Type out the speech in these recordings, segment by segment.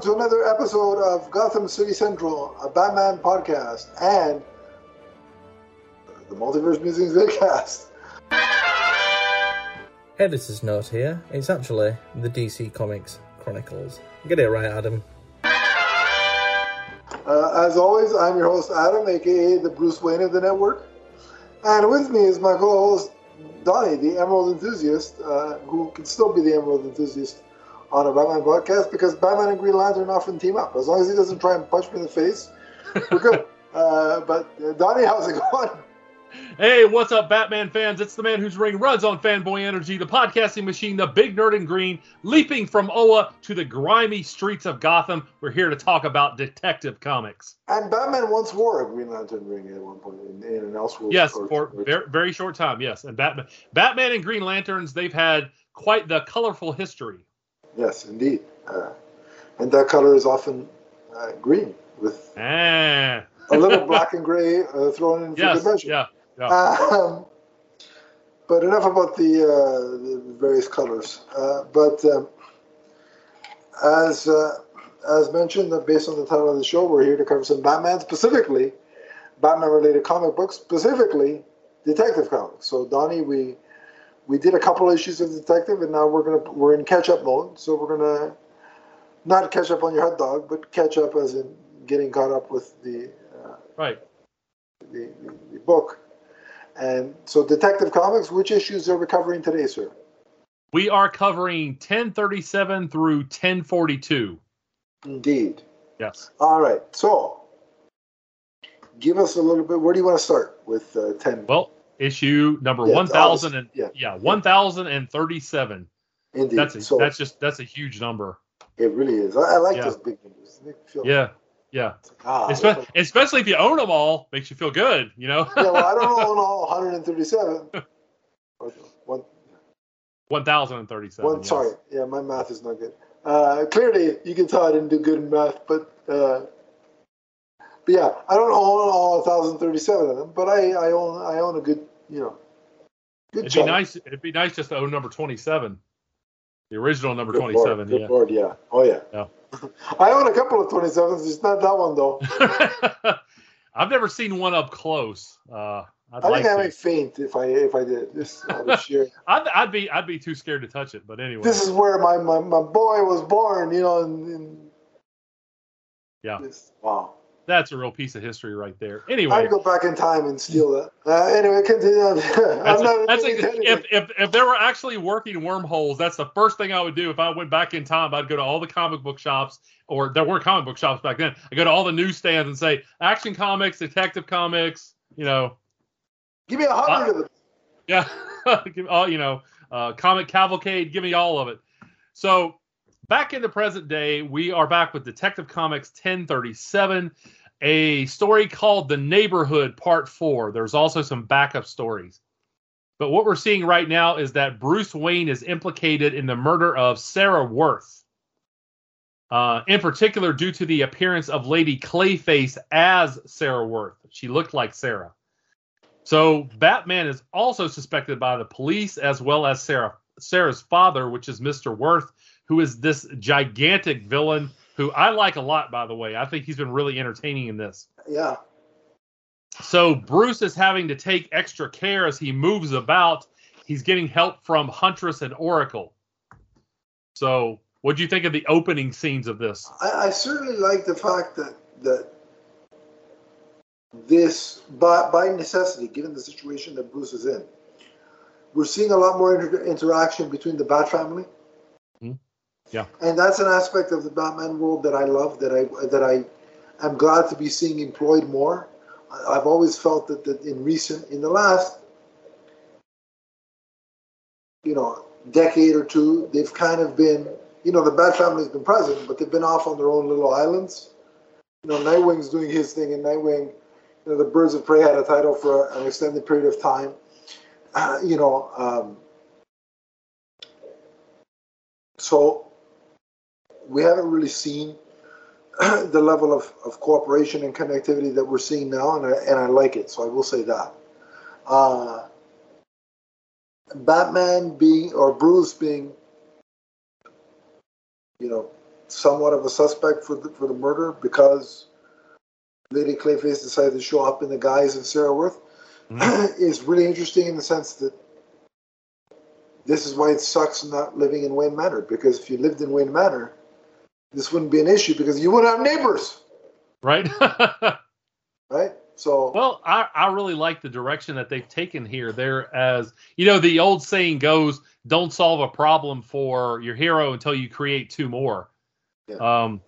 welcome to another episode of Gotham City Central, a Batman podcast, and the Multiverse Musings vidcast. Hey, this is Note here. It's actually the DC Comics Chronicles. Get it right, Adam. Uh, as always, I'm your host, Adam, aka the Bruce Wayne of the network. And with me is my co host, Donnie, the Emerald Enthusiast, uh, who can still be the Emerald Enthusiast on a Batman podcast because Batman and Green Lantern often team up. As long as he doesn't try and punch me in the face, we're good. uh, but uh, Donnie, how's it going? Hey, what's up, Batman fans? It's the man whose ring runs on fanboy energy, the podcasting machine, the big nerd in green, leaping from Oa to the grimy streets of Gotham. We're here to talk about Detective Comics. And Batman once wore a Green Lantern ring at one point in, in an Elseworlds. Yes, for very, very short time. Yes, and Batman, Batman and Green Lanterns, they've had quite the colorful history. Yes, indeed. Uh, and that color is often uh, green with ah. a little black and gray uh, thrown in for yes, good measure. Yeah, yeah. Um, but enough about the, uh, the various colors. Uh, but um, as uh, as mentioned, based on the title of the show, we're here to cover some Batman, specifically Batman-related comic books, specifically Detective Comics. So, Donnie, we we did a couple issues of Detective, and now we're gonna we're in catch-up mode. So we're gonna not catch up on your hot dog, but catch up as in getting caught up with the uh, right the, the, the book. And so, Detective Comics, which issues are we covering today, sir? We are covering 1037 through 1042. Indeed. Yes. All right. So, give us a little bit. Where do you want to start with uh, 10? Well, issue number Yeah, 1000 and yeah. yeah, 1037. Indeed. That's a, so that's just that's a huge number. it really is. I, I like Yeah. those big numbers. They make me Yeah. Yeah. Ah, Espe- especially if you own them all, makes you feel good, you know? yeah, well, I don't own all 137. Or One, 1037. one, yes. sorry. Yeah, my math is not good. Uh, clearly, you can tell I didn't do good in math, but uh, but yeah, I don't own all 1,037 of them, but I, I own I own a good you know good It'd be nice it'd be nice just to own number 27. The original number Good 27, Lord, yeah. Lord, yeah. Oh yeah. Yeah. I own a couple of 27s. It's not that one though. I've never seen one up close. Uh, I'd I like think I might faint if I if I did this out of sheer. I'd, I'd be I'd be too scared to touch it, but anyway. This is where my, my, my boy was born. You know, and, and Yeah. this- wow. That's a real piece of history right there. Anyway, I'd go back in time and steal that. Uh, anyway, continue on. that's I'm not that's a, if, if if there were actually working wormholes, that's the first thing I would do if I went back in time. I'd go to all the comic book shops, or there weren't comic book shops back then. I go to all the newsstands and say Action Comics, Detective Comics, you know, Give me a hundred of them. Yeah, Give- all you know, uh, comic cavalcade. Give me all of it. So, back in the present day, we are back with Detective Comics 1037, a story called The Neighborhood Part Four. There's also some backup stories, but what we're seeing right now is that Bruce Wayne is implicated in the murder of Sarah Worth. Uh, in particular, due to the appearance of Lady Clayface as Sarah Worth. She looked like Sarah. So Batman is also suspected by the police as well as Sarah Sarah's father, which is Mr. Worth, who is this gigantic villain who I like a lot, by the way. I think he's been really entertaining in this. Yeah. So Bruce is having to take extra care as he moves about. He's getting help from Huntress and Oracle. So, what do you think of the opening scenes of this? I, I certainly like the fact that that this, by, by necessity, given the situation that Bruce is in, we're seeing a lot more inter- interaction between the Bat family. Yeah. And that's an aspect of the Batman world that I love, that I that I am glad to be seeing employed more. I've always felt that, that in recent, in the last, you know, decade or two, they've kind of been, you know, the Bat family's been present, but they've been off on their own little islands. You know, Nightwing's doing his thing, and Nightwing, you know, the Birds of Prey had a title for an extended period of time. Uh, you know, um, so we haven't really seen the level of, of cooperation and connectivity that we're seeing now, and I, and I like it. So I will say that. Uh, Batman being or Bruce being, you know, somewhat of a suspect for the, for the murder because Lady Clayface decided to show up in the guise of Sarah Worth Mhm. is really interesting in the sense that this is why it sucks not living in Wayne Manor because if you lived in Wayne Manor, this wouldn't be an issue because you wouldn't have neighbors, right? right? So well, I, I really like the direction that they've taken here. There, as you know, the old saying goes, "Don't solve a problem for your hero until you create two more." Yeah. Um,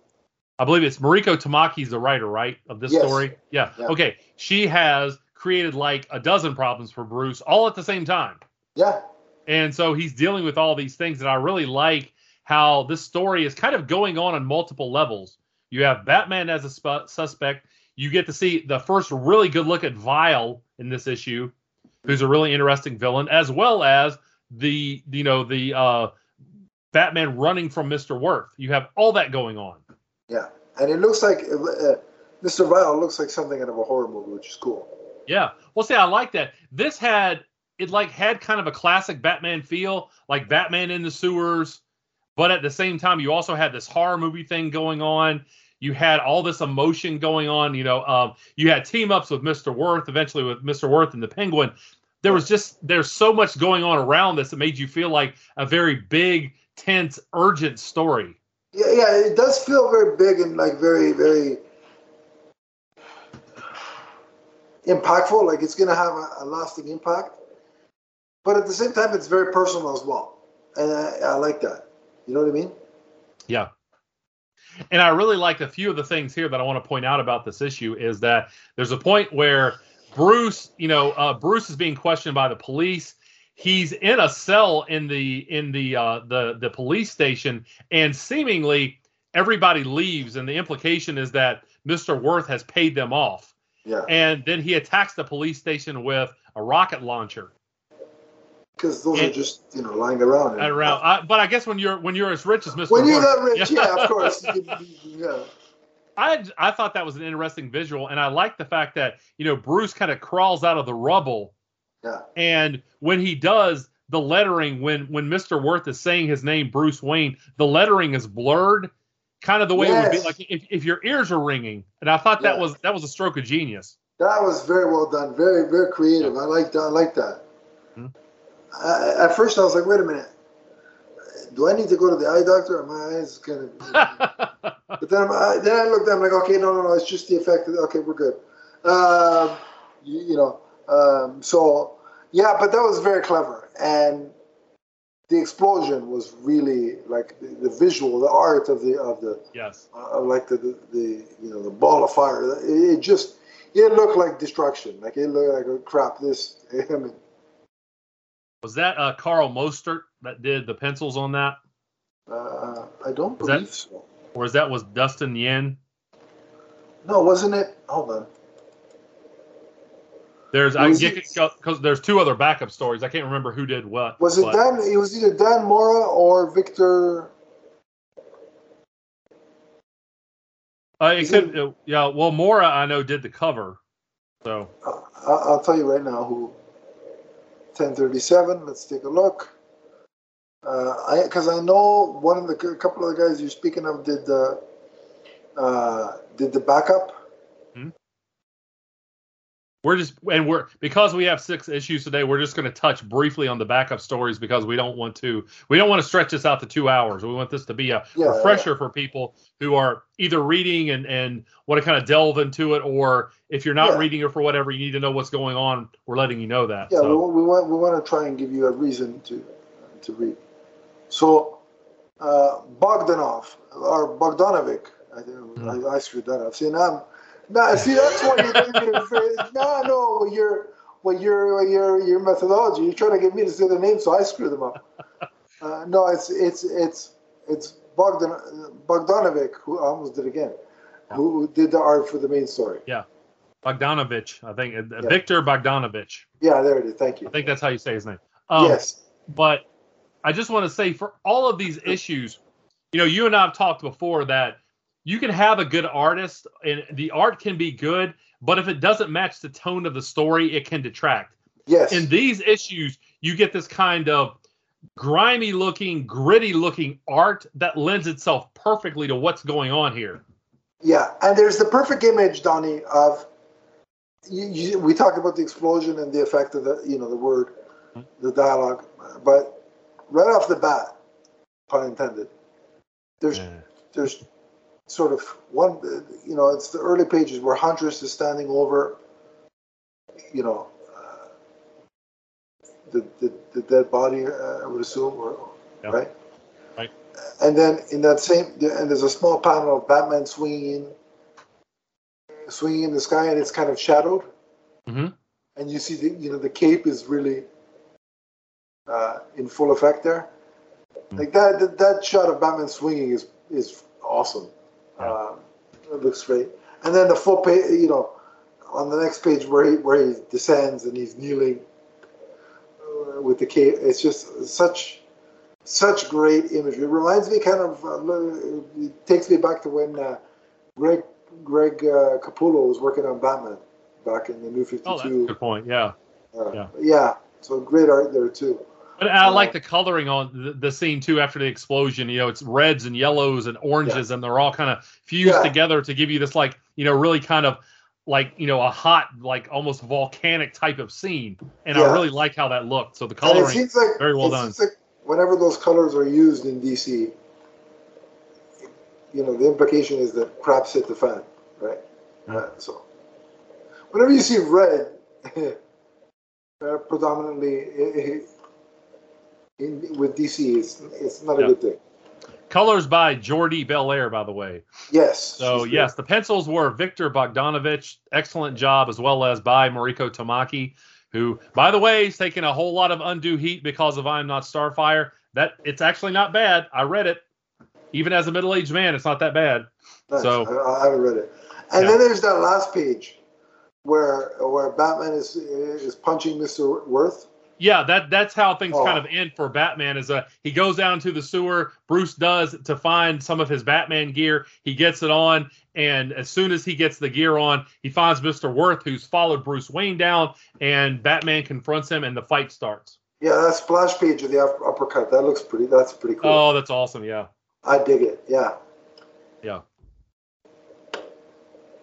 I believe it's Mariko Tamaki's the writer, right, of this Yes. story. Yeah. Yeah. Okay. She has created like a dozen problems for Bruce all at the same time. yeah, And so he's dealing with all these things, and I really like how this story is kind of going on on multiple levels. You have Batman as a sp- suspect. You get to see the first really good look at Vile in this issue, who's a really interesting villain, as well as the you know the uh, Batman running from Mister Worth. You have all that going on. yeah, and it looks like uh, Mr. Vile looks like something out of a horror movie, which is cool. Yeah. Well, see, I like that. This had it like had kind of a classic Batman feel, like Batman in the sewers, but at the same time, you also had this horror movie thing going on. You had all this emotion going on. You know, um, you had team ups with Mister Worth, eventually with Mister Worth and the Penguin. There was just there's so much going on around this that made you feel like a very big, tense, urgent story. Yeah, yeah, it does feel very big and like very, very impactful. Like it's gonna have a, a lasting impact, but at the same time, it's very personal as well, and I, I like that. You know what I mean? Yeah. And I really like a few of the things here that I want to point out about this issue is that there's a point where Bruce, you know, uh, Bruce is being questioned by the police. He's in a cell in the in the uh, the the police station, and seemingly everybody leaves, and the implication is that Mister Worth has paid them off. Yeah, And then he attacks the police station with a rocket launcher. Because those are just you know lying around. At around, I, but I guess when you're when you're as rich as Mister when you're that rich, yeah, of course. yeah, I I thought that was an interesting visual, and I like the fact that you know Bruce kind of crawls out of the rubble, yeah, and when he does, the lettering when when Mister Worth is saying his name, Bruce Wayne, the lettering is blurred, kind of the way it would be like if, if your ears are ringing, and I thought that Yeah. was that was a stroke of genius. that was very well done. Very, very creative. I like that. I like that. Hmm. I, at first, I was like, wait a minute. Do I need to go to the eye doctor? My eyes kind of But then, I, then I looked. I'm like, okay, no, no, no. It's just the effect. Of, okay, we're good. Um, you, you know. Um, so yeah, but that was very clever, and the explosion was really like the, the visual, the art of the of the yes, uh, like the, the the you know the ball of fire. It, it just it looked like destruction. Like it looked like oh, crap. This I mean, was that uh, Karl Mostert that did the pencils on that, uh, I don't Was that- believe so. or is that was Dustin Nguyen? No, wasn't it? Hold on. There's I Was get it- because there's two other backup stories. I can't remember who did what. Was it but- Dan? It was either Dan Mora or Viktor. Uh, it could, uh, yeah. Well, Mora, I know, did the cover. So Uh, I- I'll tell you right now who. 1037. Let's take a look. Uh, I because I know one of the a couple of the guys you're speaking of did the uh, did the backup. We're just, and we're because we have six issues today. We're just going to touch briefly on the backup stories because we don't want to, we don't want to stretch this out to two hours. We want this to be a Yeah, refresher for people who are either reading and and want to kind of delve into it, or if you're not Yeah. reading it for whatever, you need to know what's going on. We're letting you know that. Yeah, so. we, we want we want to try and give you a reason to to read. So uh, Bogdanov or Bogdanovic, I think Hmm. I, I screwed that up. See now, now see that's why you're it. No, no, well, your well your your your methodology. You're trying to get me to say the name, so I screw them up. Uh, no, it's it's it's it's Bogdan Bogdanovic who I almost did again, who, who did the art for the main story. Yeah, Bogdanovic, I think uh, Yeah. Viktor Bogdanovic. Yeah, there it is. Thank you. I think that's how you say his name. Um, yes. but I just want to say for all of these issues, you know, you and I have talked before that you can have a good artist and the art can be good, but if it doesn't match the tone of the story, it can detract. Yes. In these issues, you get this kind of grimy looking, gritty looking art that lends itself perfectly to what's going on here. Yeah, and there's the perfect image, Donnie, of you, you, we talk about the explosion and the effect of the you know the word, the dialogue, but right off the bat, pun intended, there's Yeah. there's sort of one you know it's the early pages where Huntress is standing over, you know, uh, the, the the dead body, uh, I would assume, or, Yeah. right? Right. And then in that same and there's a small panel of Batman swinging in, swinging in the sky, and it's kind of shadowed, Mhm. and you see the you know the cape is really uh, in full effect there. Mm. Like that, that that shot of Batman swinging is is awesome. Um, it looks great. And then the full page, you know, on the next page where he where he descends and he's kneeling uh, with the cape. It's just such such great imagery. It reminds me kind of uh, it takes me back to when uh, Greg Greg uh, Capullo was working on Batman back in the New Fifty Oh, that's a Two. good point. Yeah. uh, yeah. yeah. So great art there too. But I like the coloring on the, the scene too after the explosion. You know, it's reds and yellows and oranges, and they're all kind of fused Yeah. together to give you this like you know really kind of like you know a hot like almost volcanic type of scene. And I really like how that looked. So the coloring, seems like very well it done. seems like whenever those colors are used in DC, you know, the implication is that craps hit the fan, right? Yeah. Uh, so, whenever you see red, uh, predominantly i- i- in, with DC, it's it's not Yeah. a good thing. colors by Jordie Bellaire, by the way. Yes. So yes, the pencils were Viktor Bogdanovic, excellent job, as well as by Mariko Tamaki, who, by the way, is taking a whole lot of undue heat because of I'm Not Starfire. That it's actually not bad. I read it, even as a middle-aged man, it's not that bad. Nice. So- I, I haven't read it. And Yeah. then there's that last page where where Batman is is punching Mister Worth. Yeah, that that's how things Oh. kind of end for Batman. Is uh he goes down to the sewer. Bruce does to find some of his Batman gear. He gets it on, and as soon as he gets the gear on, he finds Mister Worth, who's followed Bruce Wayne down, and Batman confronts him, and the fight starts. Yeah, that splash page of the uppercut. That looks pretty. That's pretty cool. Oh, that's awesome! Yeah. I dig it. Yeah. Yeah.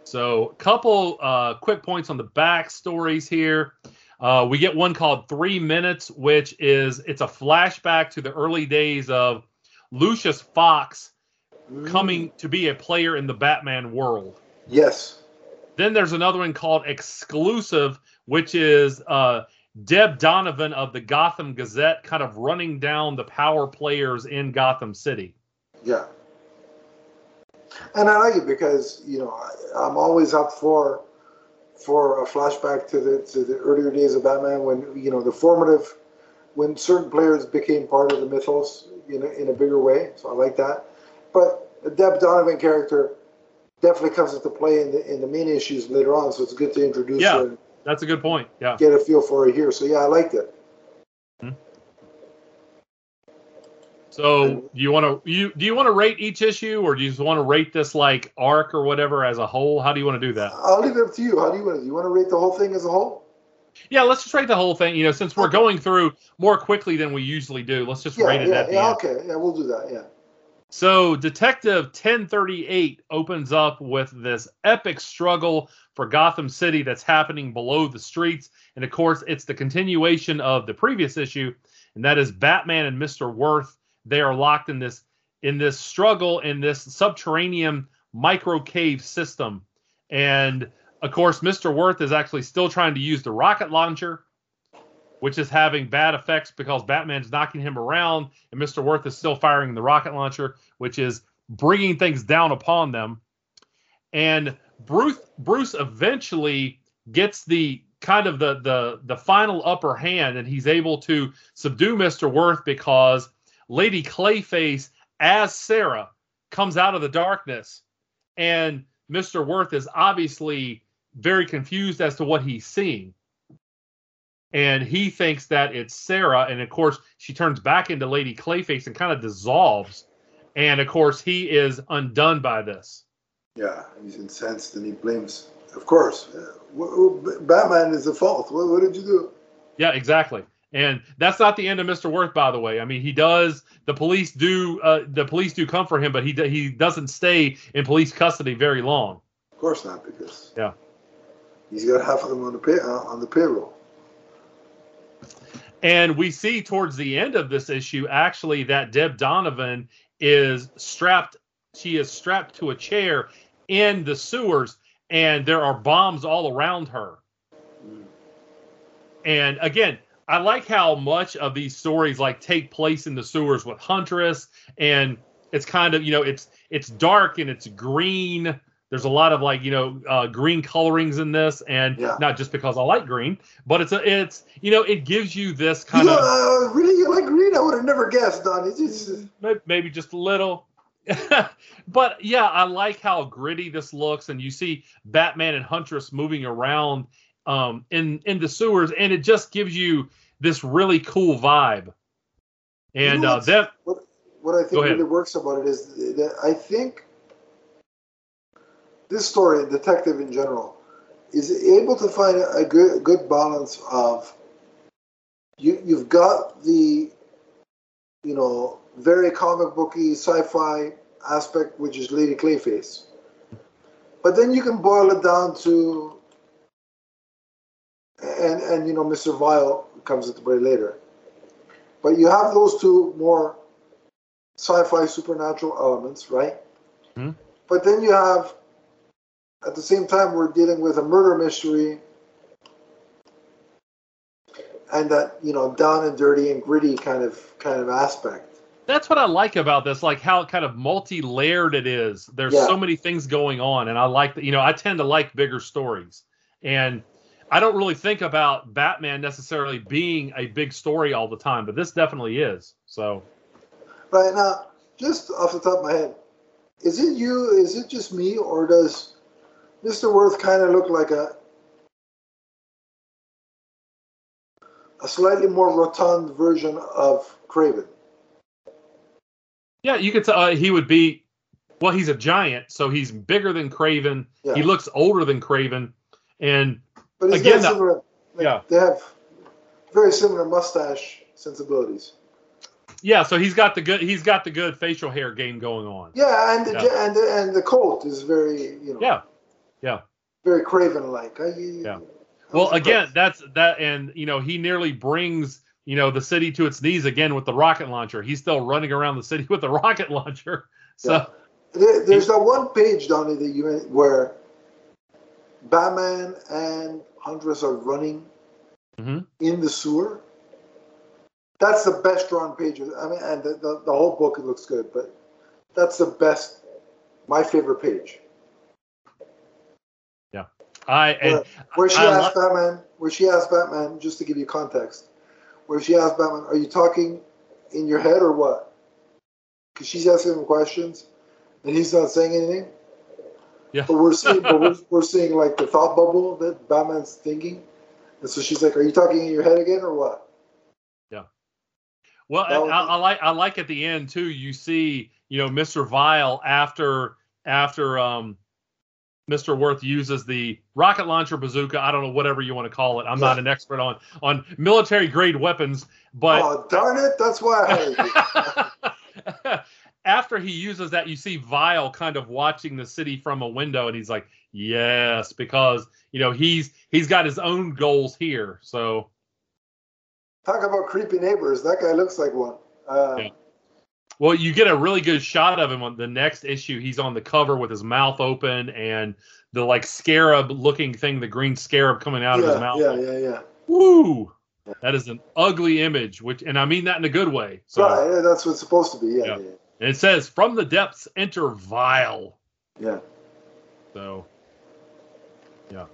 So, a couple uh, quick points on the back stories here. Uh, we get one called Three Minutes, which is it's a flashback to the early days of Lucius Fox coming to be a player in the Batman world. Yes. Then there's another one called Exclusive, which is uh, Deb Donovan of the Gotham Gazette, kind of running down the power players in Gotham City. Yeah. And I like it because you know I, I'm always up for for a flashback to the to the earlier days of Batman when you know the formative when certain players became part of the mythos in a, in a bigger way. So I like that. But the Deb Donovan character definitely comes into play in the in the main issues later on. So it's good to introduce Yeah. That's a good point. Yeah. get a feel for her here. So yeah, I liked it. Hmm. So do you want to you do you want to rate each issue, or do you just want to rate this like arc or whatever as a whole? How do you want to do that? I'll leave it up to you. How do you want to? Do you want to rate the whole thing as a whole? Yeah, let's just rate the whole thing. You know, since we're Okay. going through more quickly than we usually do, let's just Yeah, rate it yeah, at the yeah. end. Okay, yeah, we'll do that. Yeah. So, Detective 1038 opens up with this epic struggle for Gotham City that's happening below the streets. And of course, it's the continuation of the previous issue, and that is Batman and Mr. Worth. They are locked in this in this struggle in this subterranean micro cave system. And of course, Mr. Worth is actually still trying to use the rocket launcher, which is having bad effects because Batman's knocking him around, and Mr. Worth is still firing the rocket launcher, which is bringing things down upon them. And Bruce Bruce eventually gets the kind of the the the final upper hand, and he's able to subdue Mr. Worth because Lady Clayface as Sarah comes out of the darkness, and Mr. Worth is obviously very confused as to what he's seeing and he thinks that it's Sarah. And of course, she turns back into Lady Clayface and kind of dissolves. And of course, he is undone by this. Yeah, he's incensed and he blames. Of course, uh, Batman is the fault. What, what did you do? Yeah, exactly. And that's not the end of Mr. Worth, by the way. I mean, he does. The police do. Uh, the police do come for him, but he he doesn't stay in police custody very long. Of course not, because yeah, he's got half of them on the pay, uh, on the payroll. And we see towards the end of this issue, actually, that Deb Donovan is strapped. She is strapped to a chair in the sewers, and there are bombs all around her. And again, I like how much of these stories like take place in the sewers with Huntress, and it's kind of you know it's it's dark and it's green. There's a lot of like you know uh, green colorings in this, and Yeah. not just because I like green, but it's a it's you know it gives you this kind You of uh, really, you like green? I would have never guessed, Don. It's just, maybe just a little. but yeah, I like how gritty this looks, and you see Batman and Huntress moving around um, in in the sewers, and it just gives you this really cool vibe. And You know uh, that what what I think really works about it is that I think this story, detective in general, is able to find a good good balance of you you've got the you know very comic booky sci-fi aspect, which is Lady Clayface, but then you can boil it down to and and you know Mr. Vile comes into play later. But you have those two more sci-fi supernatural elements, right? Mhm. But then you have at the same time we're dealing with a murder mystery and that, you know, down and dirty and gritty kind of kind of aspect. that's what I like about this, like how kind of multi-layered it is. There's Yeah. so many things going on, and I like that. You know, I tend to like bigger stories, and I don't really think about Batman necessarily being a big story all the time, but this definitely is. So. Right now, just off the top of my head, is it you is it just me or does Mr. Worth kind of look like a a slightly more rotund version of Kraven? Yeah, you could. T- uh, he would be. Well, he's a giant, so he's bigger than Kraven. Yeah. He looks older than Kraven, and But he's Again, got uh, similar. Like, yeah. They have very similar mustache sensibilities. yeah, so he's got the good. He's got the good facial hair game going on. Yeah, and the Yeah. and the, and the coat is very you know Yeah, yeah. very Kraven like. Yeah. Well, again, that's that, and you know, he nearly brings you know the city to its knees again with the rocket launcher. He's still running around the city with the rocket launcher. So Yeah. There, there's that one page, Donnie, that you where Batman and Huntress are running Mhm. in the sewer. That's the best drawn page. I mean, and the, the, the whole book it looks good, but that's the best, my favorite page. Yeah, I Where, where she I asked Batman, where she asked Batman, just to give you context, where she asked Batman, "Are you talking in your head or what?" Because she's asking him questions, and he's not saying anything. Yeah. But we're seeing, but we're, we're seeing like the thought bubble that Batman's thinking, and so she's like, "Are you talking in your head again or what?" Yeah. Well, I, I like I like at the end too. You see, you know, Mr. Vile after after um, Mr. Worth uses the rocket launcher bazooka. I don't know whatever you want to call it. I'm not an expert on on military grade weapons, but oh darn it! That's why I hired you. after he uses that, you see Vile kind of watching the city from a window, and he's like, "Yes," because you know he's he's got his own goals here. So Talk about creepy neighbors. That guy looks like one. Uh, Yeah. Well, you get a really good shot of him on the next issue. He's on the cover with his mouth open and the like scarab looking thing, the green scarab coming out of his mouth. yeah, yeah, yeah. Woo! That is an ugly image, which and I mean that in a good way. So right, yeah, that's what it's supposed to be. Yeah, Yeah. yeah, it says from the depths enter vile. yeah. So yeah.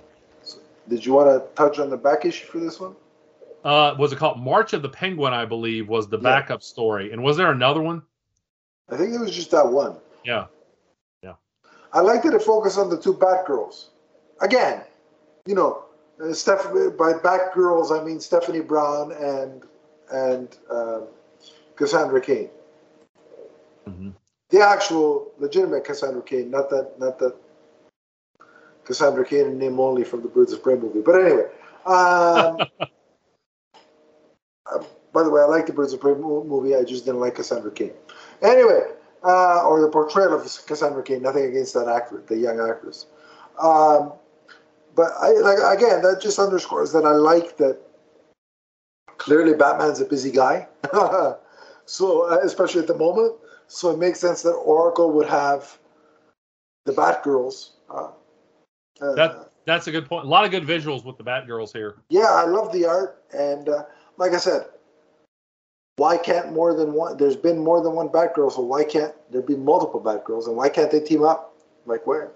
Did you want to touch on the back issue for this one? uh was it called March of the Penguin, I believe, was the Yeah. backup story. And was there another one? I think it was just that one. Yeah. Yeah. I like that it focused on the two Batgirls. Again, you know, uh, Steph, by Batgirls I mean Stephanie Brown and and um, Cassandra Cain. The actual legitimate Cassandra Cain, not that not that Cassandra Cain in name only from the Birds of Prey movie. But anyway, um, uh, by the way, I like the Birds of Prey movie. I just didn't like Cassandra Cain. Anyway, uh, or the portrayal of Cassandra Cain. Nothing against that actor, the young actress. Um, but I like again that just underscores that I like that. Clearly, Batman's a busy guy, so uh, especially at the moment, so it makes sense that Oracle would have the Batgirls. Uh, uh, that that's a good point. A lot of good visuals with the Batgirls here. Yeah, I love the art, and uh, like I said, why can't more than one? There's been more than one Batgirl, so why can't there be multiple Batgirls, and why can't they team up? Like where?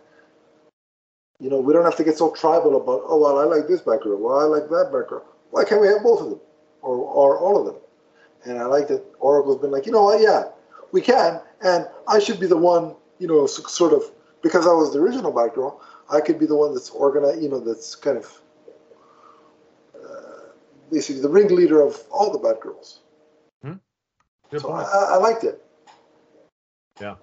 You know, we don't have to get so tribal about. Oh well, I like this Batgirl. Well, I like that Batgirl. Why can't we have both of them, or or all of them? And I like that Oracle's been like, you know what? Yeah, we can, and I should be the one. You know, sort of because I was the original Batgirl. I could be the one that's organized. You know, that's kind of uh, basically the ringleader of all the Batgirls. Hmm. Good so point. I, I liked it. Yeah.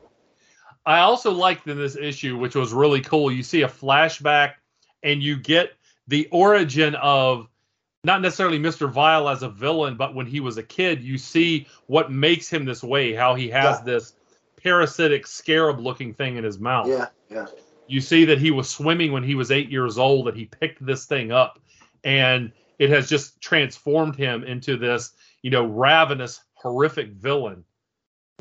I also liked in this issue, which was really cool. You see a flashback, and you get the origin of not necessarily Mr. Vile as a villain, but when he was a kid, you see what makes him this way. How he has yeah. this parasitic scarab-looking thing in his mouth. Yeah, yeah. You see that he was swimming when he was eight years old, that he picked this thing up, and it has just transformed him into this, you know, ravenous, horrific villain.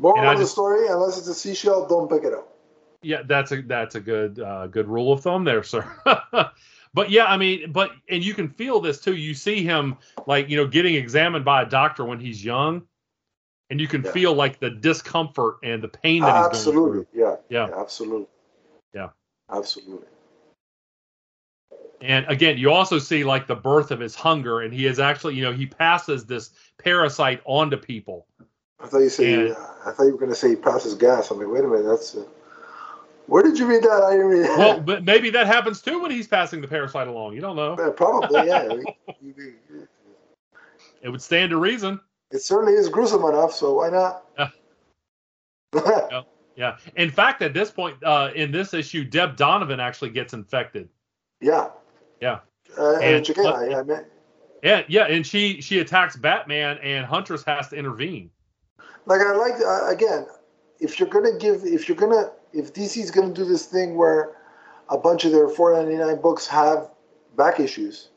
Moral of just, the story: unless it's a seashell, don't pick it up. Yeah, that's a that's a good uh, good rule of thumb there, sir. but yeah, I mean, but and you can feel this too. You see him like you know getting examined by a doctor when he's young, and you can yeah. feel like the discomfort and the pain that he's absolutely. going through. Yeah. yeah, yeah, absolutely. Yeah, absolutely. And again, you also see like the birth of his hunger, and he is actually, you know, he passes this parasite onto people. I thought you said. And, I thought you were going to say he passes gas. I'm like, wait a minute, that's. Uh, where did you read that? I didn't read that. Well, but maybe that happens too when he's passing the parasite along. You don't know. Probably, yeah. it would stand to reason. It certainly is gruesome enough, so why not? Yeah. yeah. yeah. In fact, at this point uh, in this issue, Deb Donovan actually gets infected. Yeah. Yeah. Uh, and, uh, yeah, man. Yeah, yeah, and she she attacks Batman, and Huntress has to intervene. Like I like uh, again, if you're gonna give, if you're gonna, if DC's gonna do this thing where a bunch of their 499 books have back issues,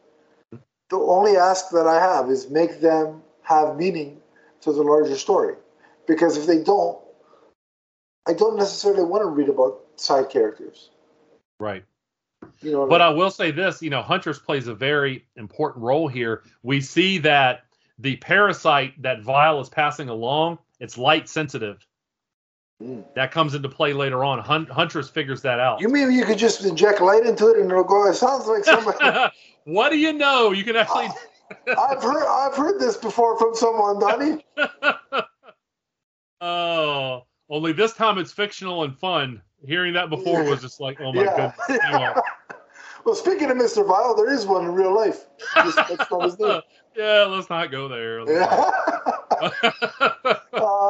the only ask that I have is make them have meaning to the larger story, because if they don't, I don't necessarily want to read about side characters. Right. You know, but I will say this, you know, Huntress plays a very important role here. We see that the parasite that Vile is passing along, it's light sensitive. Mm. That comes into play later on. Huntress figures that out. You mean you could just inject light into it and it'll go? It sounds like somebody. what do you know? You can actually. I've heard I've heard this before from someone, Donnie. oh, only this time it's fictional and fun. Hearing that before was just like, oh my yeah. goodness. well, speaking of Mr. Vile, there is one in real life. That's not his name. yeah, let's not go there. Yeah.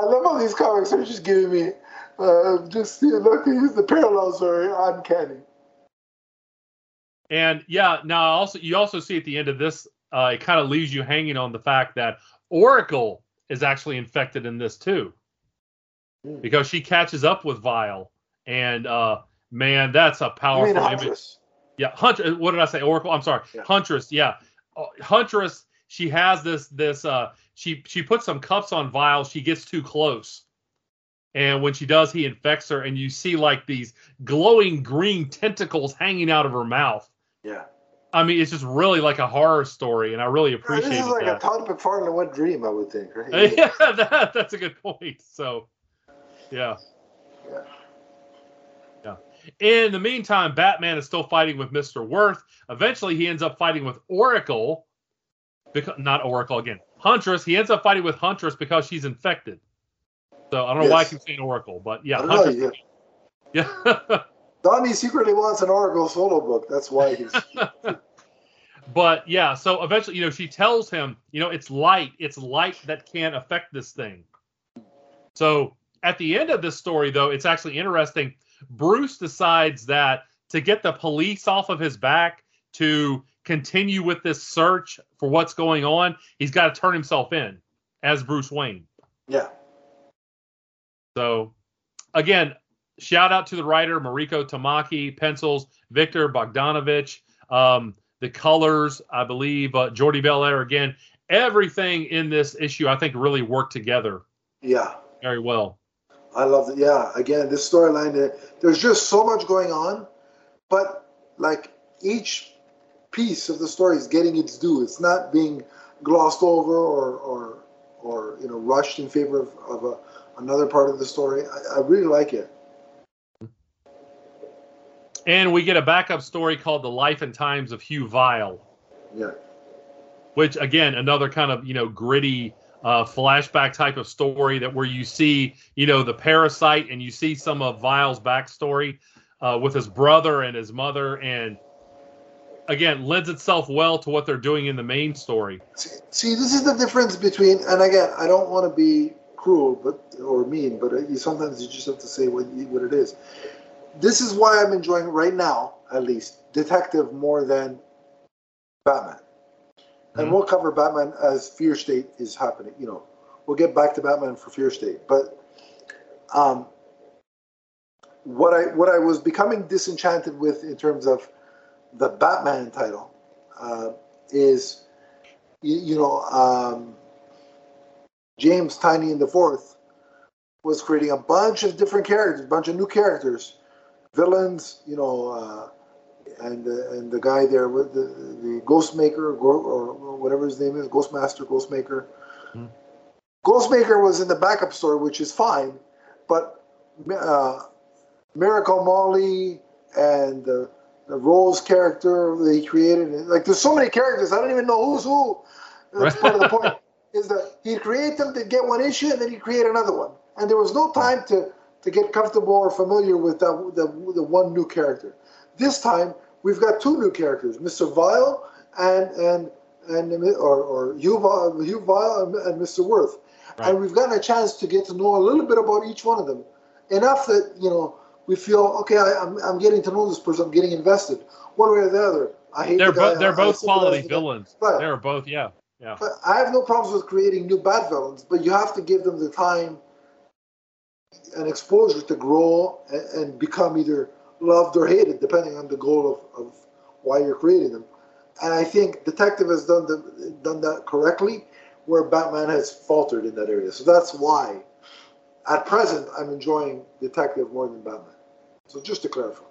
I love all these comics are just giving me uh, just you know, the parallels are uncanny. And yeah, now also you also see at the end of this, uh, it kind of leaves you hanging on the fact that Oracle is actually infected in this too, mm. because she catches up with Vile and uh, man, that's a powerful image. Yeah, Hunter. What did I say? Oracle. I'm sorry, yeah. Huntress. Yeah, uh, Huntress. She has this this. Uh, she she puts some cuffs on Vile. She gets too close, and when she does, he infects her, and you see like these glowing green tentacles hanging out of her mouth. Yeah. I mean, it's just really like a horror story, and I really appreciate. Yeah, this is like that. a Todd McFarlane wet dream, I would think. Right? yeah, that, that's a good point. So, yeah. yeah. Yeah. In the meantime, Batman is still fighting with Mr. Worth. Eventually, he ends up fighting with Oracle. Because, not Oracle again. Huntress. He ends up fighting with Huntress because she's infected. So I don't know yes. why I keep saying Oracle, but yeah, Huntress. Know, yeah. yeah. Donnie secretly wants an Oracle solo book. That's why he's. but yeah, so eventually, you know, she tells him, you know, it's light. It's light that can affect this thing. So at the end of this story, though, it's actually interesting. Bruce decides that to get the police off of his back, to continue with this search for what's going on, he's got to turn himself in as Bruce Wayne. Yeah. So, again, shout out to the writer Mariko Tamaki, pencils Viktor Bogdanovic, um, the colors, I believe uh, Jordie Bellaire again. Everything in this issue, I think, really worked together Yeah. very well. I love it. Yeah, again, this storyline, there- there's just so much going on, but like each piece of the story is getting its due. It's not being glossed over or or or you know rushed in favor of, of a, another part of the story. I, I really like it. And we get a backup story called The Life and Times of Hugh Vile. Yeah, which again another kind of you know gritty uh, flashback type of story that where you see you know the parasite and you see some of Vile's backstory uh, with his brother and his mother and again lends itself well to what they're doing in the main story. see, see, this is the difference between, and again, I don't want to be cruel, but or mean, but you, sometimes you just have to say what what it is. This is why I'm enjoying right now, at least, Detective more than Batman. And Mhm. we'll cover Batman as Fear State is happening. You know, we'll get back to Batman for Fear State. But um, what I what I was becoming disenchanted with in terms of the Batman title uh, is, you, you know, um, James Tynion the Fourth was creating a bunch of different characters, a bunch of new characters, villains, you know, uh, and uh, and the guy there with the the Ghostmaker or, or whatever his name is, Ghostmaster, Ghostmaker. Hmm. Ghostmaker was in the backup story, which is fine, but uh, Miracle Molly and the, the Rose character that he created, like there's so many characters, I don't even know who's who. That's part of the point. Is that he'd create them to get one issue and then he'd create another one, and there was no time to to get comfortable or familiar with that the, the one new character. This time we've got two new characters, Mr. Vile and and and or, or Hugh, Vi- Hugh Vile and, and Mr. Worth, Right. and we've gotten a chance to get to know a little bit about each one of them, enough that you know we feel okay. I, I'm I'm getting to know this person. I'm getting invested one way or the other. I hate They're the both they're I- I both sympathize quality with the guy. villains. Right. They're both yeah yeah. But I have no problems with creating new bad villains, but you have to give them the time and exposure to grow and, and become either loved or hated, depending on the goal of, of why you're creating them. And I think Detective has done the, done that correctly, where Batman has faltered in that area. So that's why, at present, I'm enjoying Detective more than Batman. So just to clarify.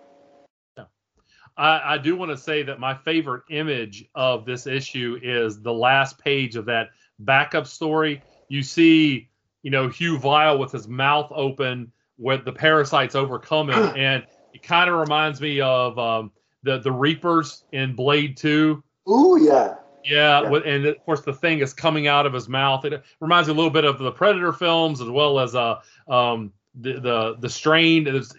I, I do want to say that my favorite image of this issue is the last page of that backup story. You see, you know, Hugh Vile with his mouth open with the parasites overcoming, and it kind of reminds me of um, the the Reapers in Blade Two. Ooh, yeah. Yeah, Yeah. with- and of course the thing is coming out of his mouth. It reminds me a little bit of the Predator films as well as uh um the the the Strain. It's,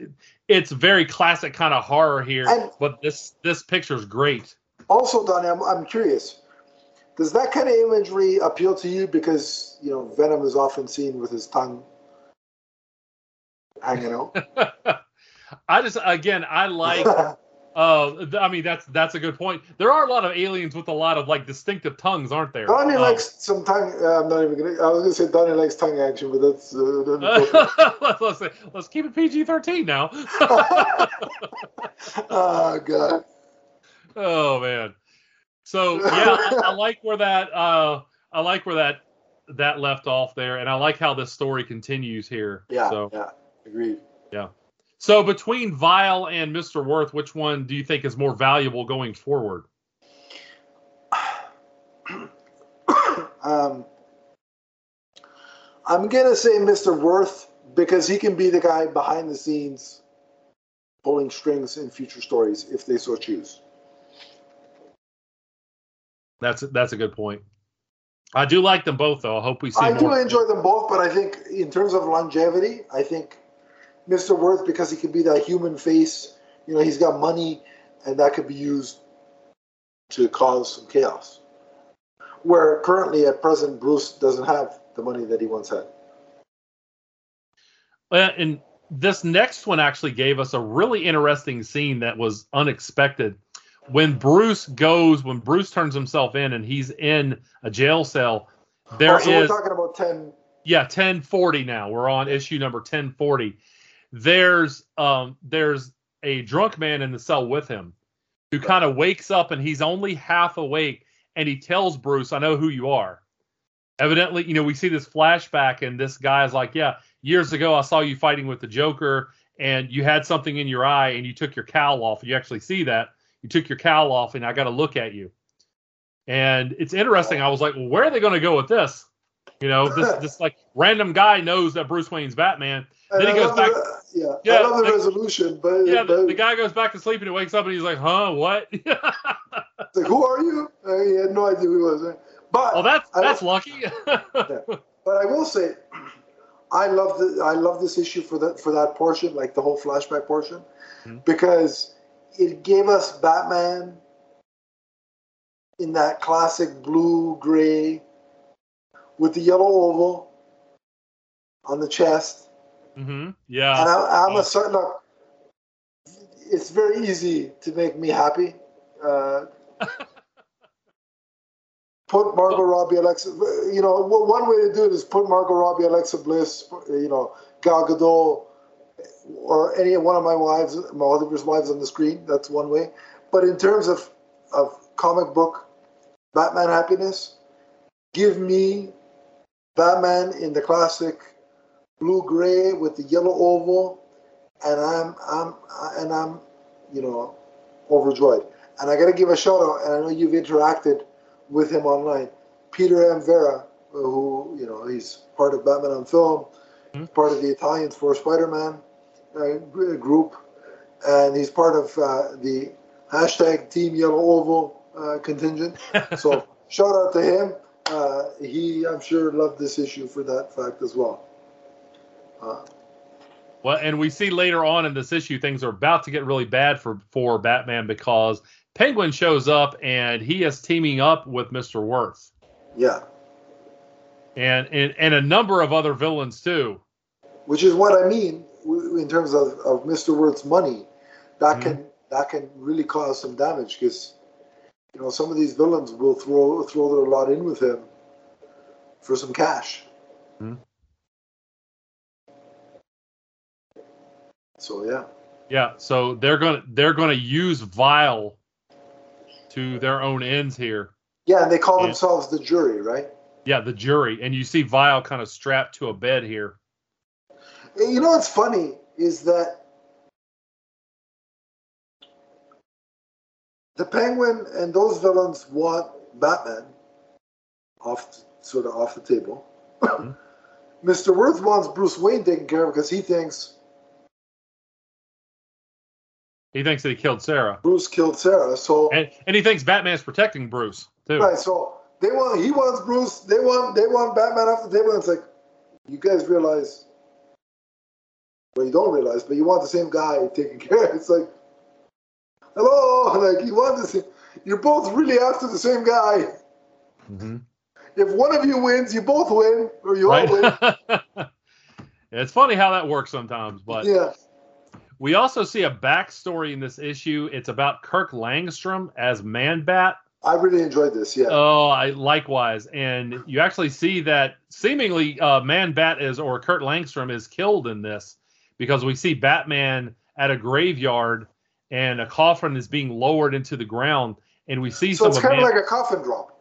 it's very classic kind of horror here, And- but this this picture is great. Also, Donnie, I'm, I'm curious. Does that kind of imagery appeal to you? Because you know, Venom is often seen with his tongue hanging out. I just again I like uh I mean that's that's a good point. There are a lot of aliens with a lot of like distinctive tongues, aren't there? Donnie Um, likes some tongue. Uh, I'm not even gonna. I was gonna say Donnie likes tongue action, but that's. Uh, let's, let's, let's keep it PG thirteen now. oh God. Oh man. So yeah, I, I like where that uh I like where that that left off there, and I like how this story continues here. Yeah. So Yeah. Agreed. So between Vile and Mr. Worth, which one do you think is more valuable going forward? Um, I'm gonna say Mr. Worth because he can be the guy behind the scenes, pulling strings in future stories if they so choose. That's that's a good point. I do like them both though. I hope we see I do enjoy them both, but I think in terms of longevity, I think Mr. Worth because he can be that human face. You know, he's got money, and that could be used to cause some chaos. Where currently, at present, Bruce doesn't have the money that he once had. And this next one actually gave us a really interesting scene that was unexpected. when Bruce goes, when Bruce turns himself in and he's in a jail cell, there oh, is also, we're talking about ten. yeah 1040 now. We're on issue number 1040. There's um there's a drunk man in the cell with him who kind of wakes up and he's only half awake and he tells Bruce, "I know who you are." Evidently, you know, we see this flashback and this guy's like, "Yeah, years ago I saw you fighting with the Joker and you had something in your eye and you took your cowl off. You actually see that. You took your cowl off and I got to look at you." And it's interesting. I was like, "Well, where are they going to go with this?" You know, this this like random guy knows that Bruce Wayne's Batman. And Then he I goes back- The, yeah, Yeah, I love the like- resolution, but, Yeah, the, the guy goes back to sleep and he wakes up and he's like, "Huh, what?" like, who are you? Uh, he had no idea who he was. right? But oh, that's I- that's lucky. But I will say, I love the I love this issue for that for that portion, like the whole flashback portion, Mhm. because it gave us Batman in that classic blue gray with the yellow oval on the chest, hmm Yeah. and I, I'm a certain look. It's very easy to make me happy. Uh, put Margot Robbie, Alexa. You know, one one way to do it is put Margot Robbie, Alexa Bliss, you know, Gal Gadot, or any one of my wives, my other wives on the screen. That's one way. But in terms of of comic book Batman happiness, give me Batman in the classic blue gray with the yellow oval, and I'm I'm and I'm you know overjoyed. And I got to give a shout out, and I know you've interacted with him online. Peter M. Vera, who you know he's part of Batman on Film, Mhm. part of the Italians for Spider-Man uh, group, and he's part of uh, the hashtag Team Yellow Oval uh, contingent. So shout out to him. Uh, he, I'm sure, loved this issue for that fact as well. Uh, Well, and we see later on in this issue things are about to get really bad for for Batman because Penguin shows up and he is teaming up with Mister Worth yeah, and, and and a number of other villains too. which is what I mean in terms of, of Mr. Worth's money. That Mhm. can that can really cause some damage because you know some of these villains will throw throw their lot in with him for some cash. Mhm. So yeah, Yeah, so they're gonna they're gonna use Vile to their own ends here. yeah, and they call Yeah. themselves the jury, right? Yeah, the jury, and you see Vile kind of strapped to a bed here. You know what's funny is that the Penguin and those villains want Batman off, sort of off the table. Mhm. Mr. Worth wants Bruce Wayne taken care of because he thinks He thinks that he killed Sarah, Bruce killed Sarah. So and and he thinks Batman's protecting Bruce too. right, so they want he wants Bruce. They want they want Batman off the table. And it's like you guys realize. Well, you don't realize, but you want the same guy taking care. It's like, hello, like you want the same. You're both really after the same guy. hmm If one of you wins, you both win, or you all win. Right. it's funny how that works sometimes, but Yeah, we also see a backstory in this issue. It's about Kirk Langstrom as Man Bat. I really enjoyed this. Yeah, Oh, I likewise, and you actually see that seemingly uh, Man Bat is or Kurt Langstrom is killed in this because we see Batman at a graveyard and a coffin is being lowered into the ground, and we see so some it's kind of like a coffin drop.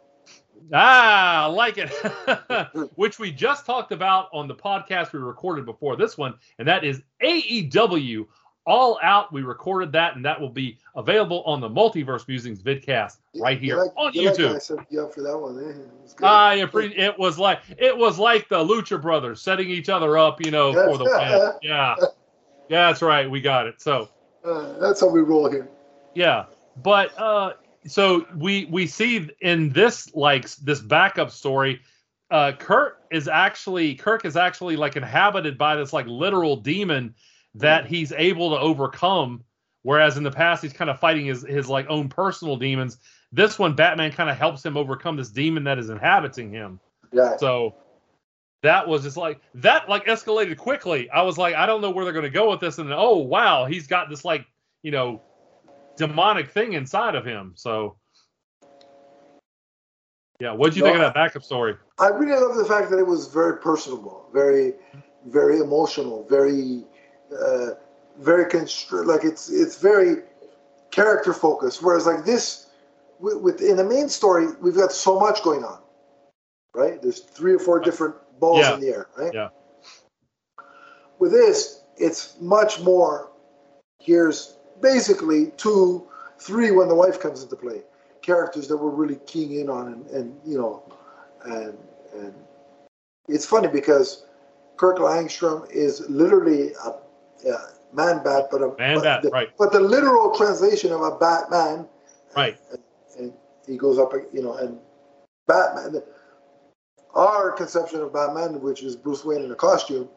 Ah, I like it. Which we just talked about on the podcast we recorded before this one, and that is AEW All Out. We recorded that, and that will be available on the Multiverse Musings vidcast right You here like- on you like YouTube. I said yeah for that one. eh? It was good. I appreciate. It was like it was like the Lucha Brothers setting each other up, you know, for the win. Yeah, yeah, that's right. We got it. So Uh, that's how we roll here. yeah, but uh, so we we see in this like this backup story, uh, Kurt is actually Kirk is actually like inhabited by this like literal demon that he's able to overcome. Whereas in the past he's kind of fighting his his like own personal demons. This one, Batman kind of helps him overcome this demon that is inhabiting him. Yeah, So that was just like that like escalated quickly. I was like, I don't know where they're gonna go with this, and then, oh wow, he's got this like you know demonic thing inside of him. So, yeah, what'd you no, think of that backup story? I really love the fact that it was very personable, very, very emotional, very, uh, very constr- like it's it's very character focused. Whereas like this, with, with in the main story, we've got so much going on, right? There's three or four different balls yeah. in the air, right? Yeah. With this, it's much more. Here's basically two, three when the wife comes into play. Characters that we're really keying in on, and, and you know, and and it's funny because Kirk Langstrom is literally a, a man bat, but a man but bat, the, right? But the literal translation of a Batman, right? And, and he goes up, you know, and Batman. Our conception of Batman, which is Bruce Wayne in a costume,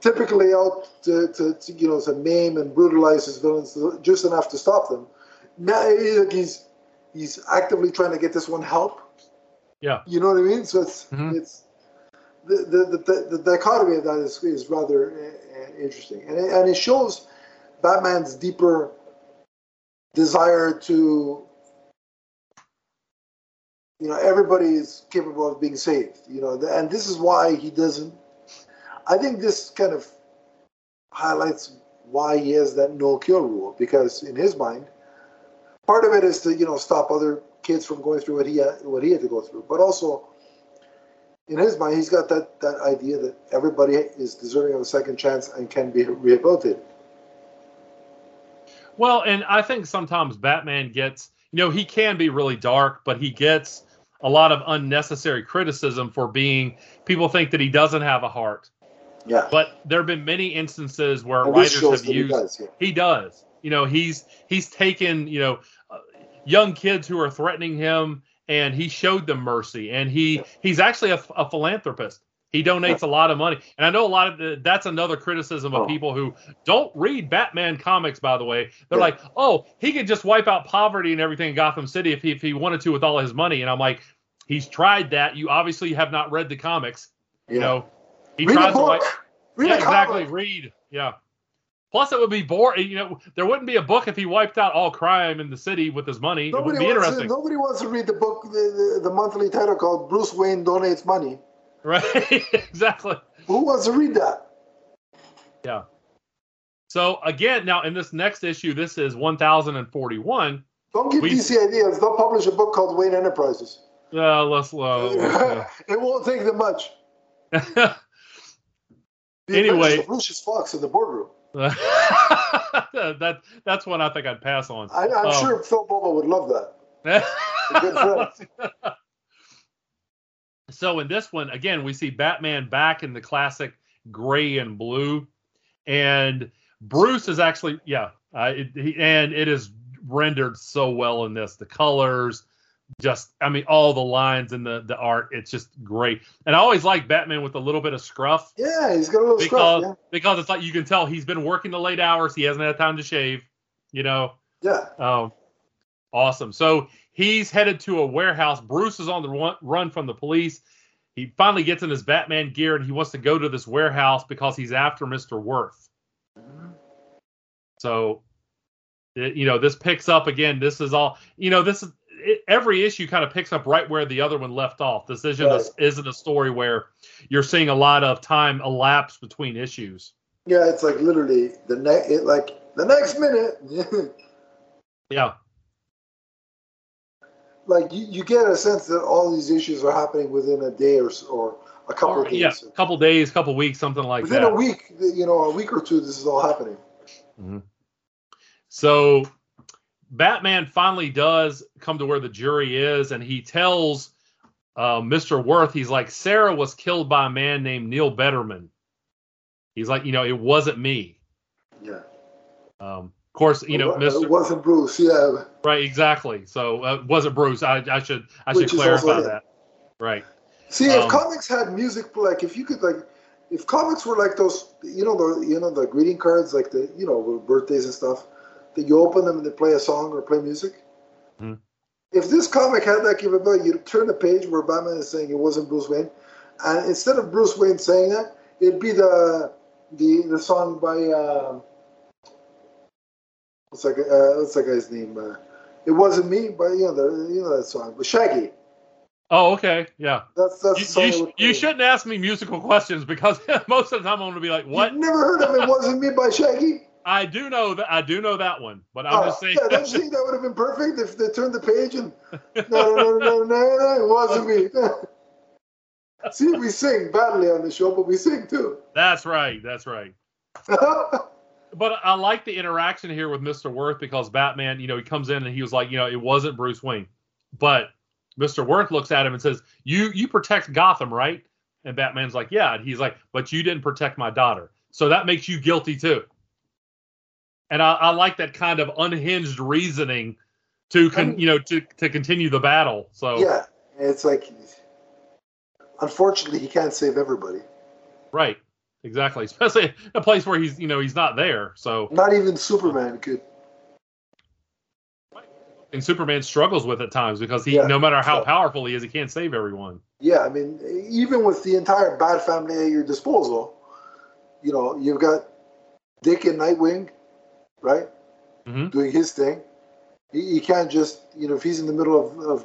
typically out to, to, to, you know to maim and brutalize his villains just enough to stop them. Now he's he's actively trying to get this one help. Yeah, you know what I mean. So it's mm-hmm. it's the, the, the, the, dichotomy of that is, is rather uh, interesting, and it, and it shows Batman's deeper desire to you know everybody is capable of being saved you know and this is why he doesn't I think this kind of highlights why he has that no kill rule because in his mind, part of it is to you know stop other kids from going through what he had, what he had to go through, but also in his mind, he's got that that idea that everybody is deserving of a second chance and can be rehabilitated. Well, and I think sometimes Batman gets, you know, he can be really dark, but he gets a lot of unnecessary criticism for being people think that he doesn't have a heart yeah. But there have been many instances where and writers have used. He does, yeah. he does. You know, he's he's taken you know uh, young kids who are threatening him, and he showed them mercy. And he yeah. he's actually a, a, philanthropist. He donates yeah. a lot of money, and I know a lot of the, that's another criticism of oh. people who don't read Batman comics. By the way, they're like, "Oh, he could just wipe out poverty and everything in Gotham City if he if he wanted to with all his money." And I'm like, he's tried that. You obviously have not read the comics. You know, he Read tries to write. Read yeah, exactly. Read. Yeah. Plus, it would be boring. You know, there wouldn't be a book if he wiped out all crime in the city with his money. Nobody it would be interesting. To, nobody wants to read the book, the, the, the, monthly title called "Bruce Wayne Donates Money." Right. exactly. Who wants to read that? Yeah. So again, now in this next issue, this is 1041. Don't give DC ideas. They'll publish a book called Wayne Enterprises. Yeah, less low. Yeah. it won't take them much. anyway, Lucius Fox in the boardroom. that that's one I think I'd pass on. I, am um, sure Phil Bobo would love that. so in this one, again, we see Batman back in the classic gray and blue, and Bruce is actually yeah, uh, it, he, and it is rendered so well in this. The colors, just I mean all the lines and the the art it's just great. And I always like Batman with a little bit of scruff. Yeah, he's got a little because, scruff. Yeah. Because it's like you can tell he's been working the late hours. He hasn't had time to shave. You know. Yeah. Um, awesome. So he's headed to a warehouse. Bruce is on the run from the police. He finally gets in his Batman gear and he wants to go to this warehouse because he's after Mister Worth. So, you know, this picks up again. This is all. You know, this is it, every issue kind of picks up right where the other one left off. This isn't right. a, isn't a story where you're seeing a lot of time elapse between issues. Yeah, it's like literally the next, like the next minute. yeah. Like you, you get a sense that all these issues are happening within a day or or a couple or, of days. Yeah, a couple days, couple weeks, something like within that. Within a week, you know, a week or two, this is all happening. Mm-hmm. So Batman finally does come to where the jury is, and he tells uh, Mr. Worth, he's like, Sarah was killed by a man named Neil Betterman. He's like, you know, it wasn't me. Yeah. Um, of course, you know, Mr. It wasn't Bruce. Yeah. Right. Exactly. So uh, wasn't Bruce. I, I should I Which should clarify that. Right. See, if um, comics had music, like if you could like, if comics were like those, you know, the you know the greeting cards, like the you know birthdays and stuff that you open them and they play a song or play music. Mm. If this comic had that capability, you turn the page where Batman is saying it wasn't Bruce Wayne, and instead of Bruce Wayne saying that, it'd be the the the song by uh, what's that? Uh, what's that guy's name? Uh, it wasn't me, but you know the you know that song. But Shaggy. Oh, okay, yeah. That's that's You, you, you shouldn't ask me musical questions because most of the time I'm going to be like, "What?" You've never heard of "It Wasn't Me" by Shaggy? I do know that. I do know that one, but I'm Oh, just saying. Yeah, don't you think that would have been perfect if they turned the page and no, no, no, no, no, no, it wasn't me. See, we sing badly on the show, but we sing too. that's right. That's right. But I like the interaction here with Mr. Worth because Batman, you know, he comes in and he was like, you know, it wasn't Bruce Wayne, but Mr. Worth looks at him and says, "You you protect Gotham, right?" And Batman's like, "Yeah." And he's like, "But you didn't protect my daughter, so that makes you guilty too." And I, I like that kind of unhinged reasoning to con, you know to to continue the battle. So yeah, it's like, unfortunately, he can't save everybody. right, exactly, especially a place where he's you know he's not there. So Not even Superman could. and Superman struggles with at times because he, Yeah, no matter how so- powerful he is, he can't save everyone. Yeah, I mean, even with the entire Bat family at your disposal, you know, you've got Dick and Nightwing, right, Mhm. doing his thing. He, he can't just, you know, if he's in the middle of, of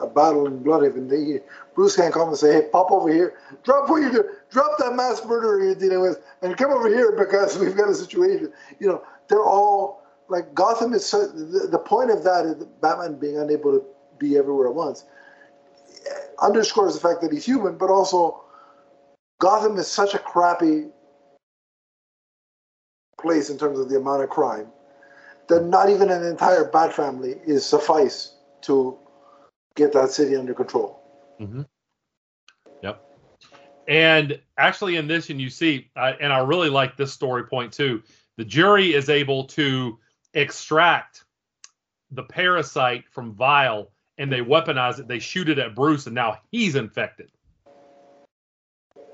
a battle in Blüdhaven, they, Bruce can't come and say, "Hey, pop over here, drop what you do, drop that mass murderer you're dealing with, and come over here because we've got a situation." You know, they're all like Gotham is. So, the, the point of that is Batman being unable to be everywhere at once underscores the fact that he's human, but also Gotham is such a crappy place in terms of the amount of crime that not even an entire Bat family is suffice to get that city under control. Mm-hmm. Yep. And actually, in this, and you see, I, and I really like this story point too. The jury is able to extract the parasite from Vile, and they weaponize it. They shoot it at Bruce, and now he's infected.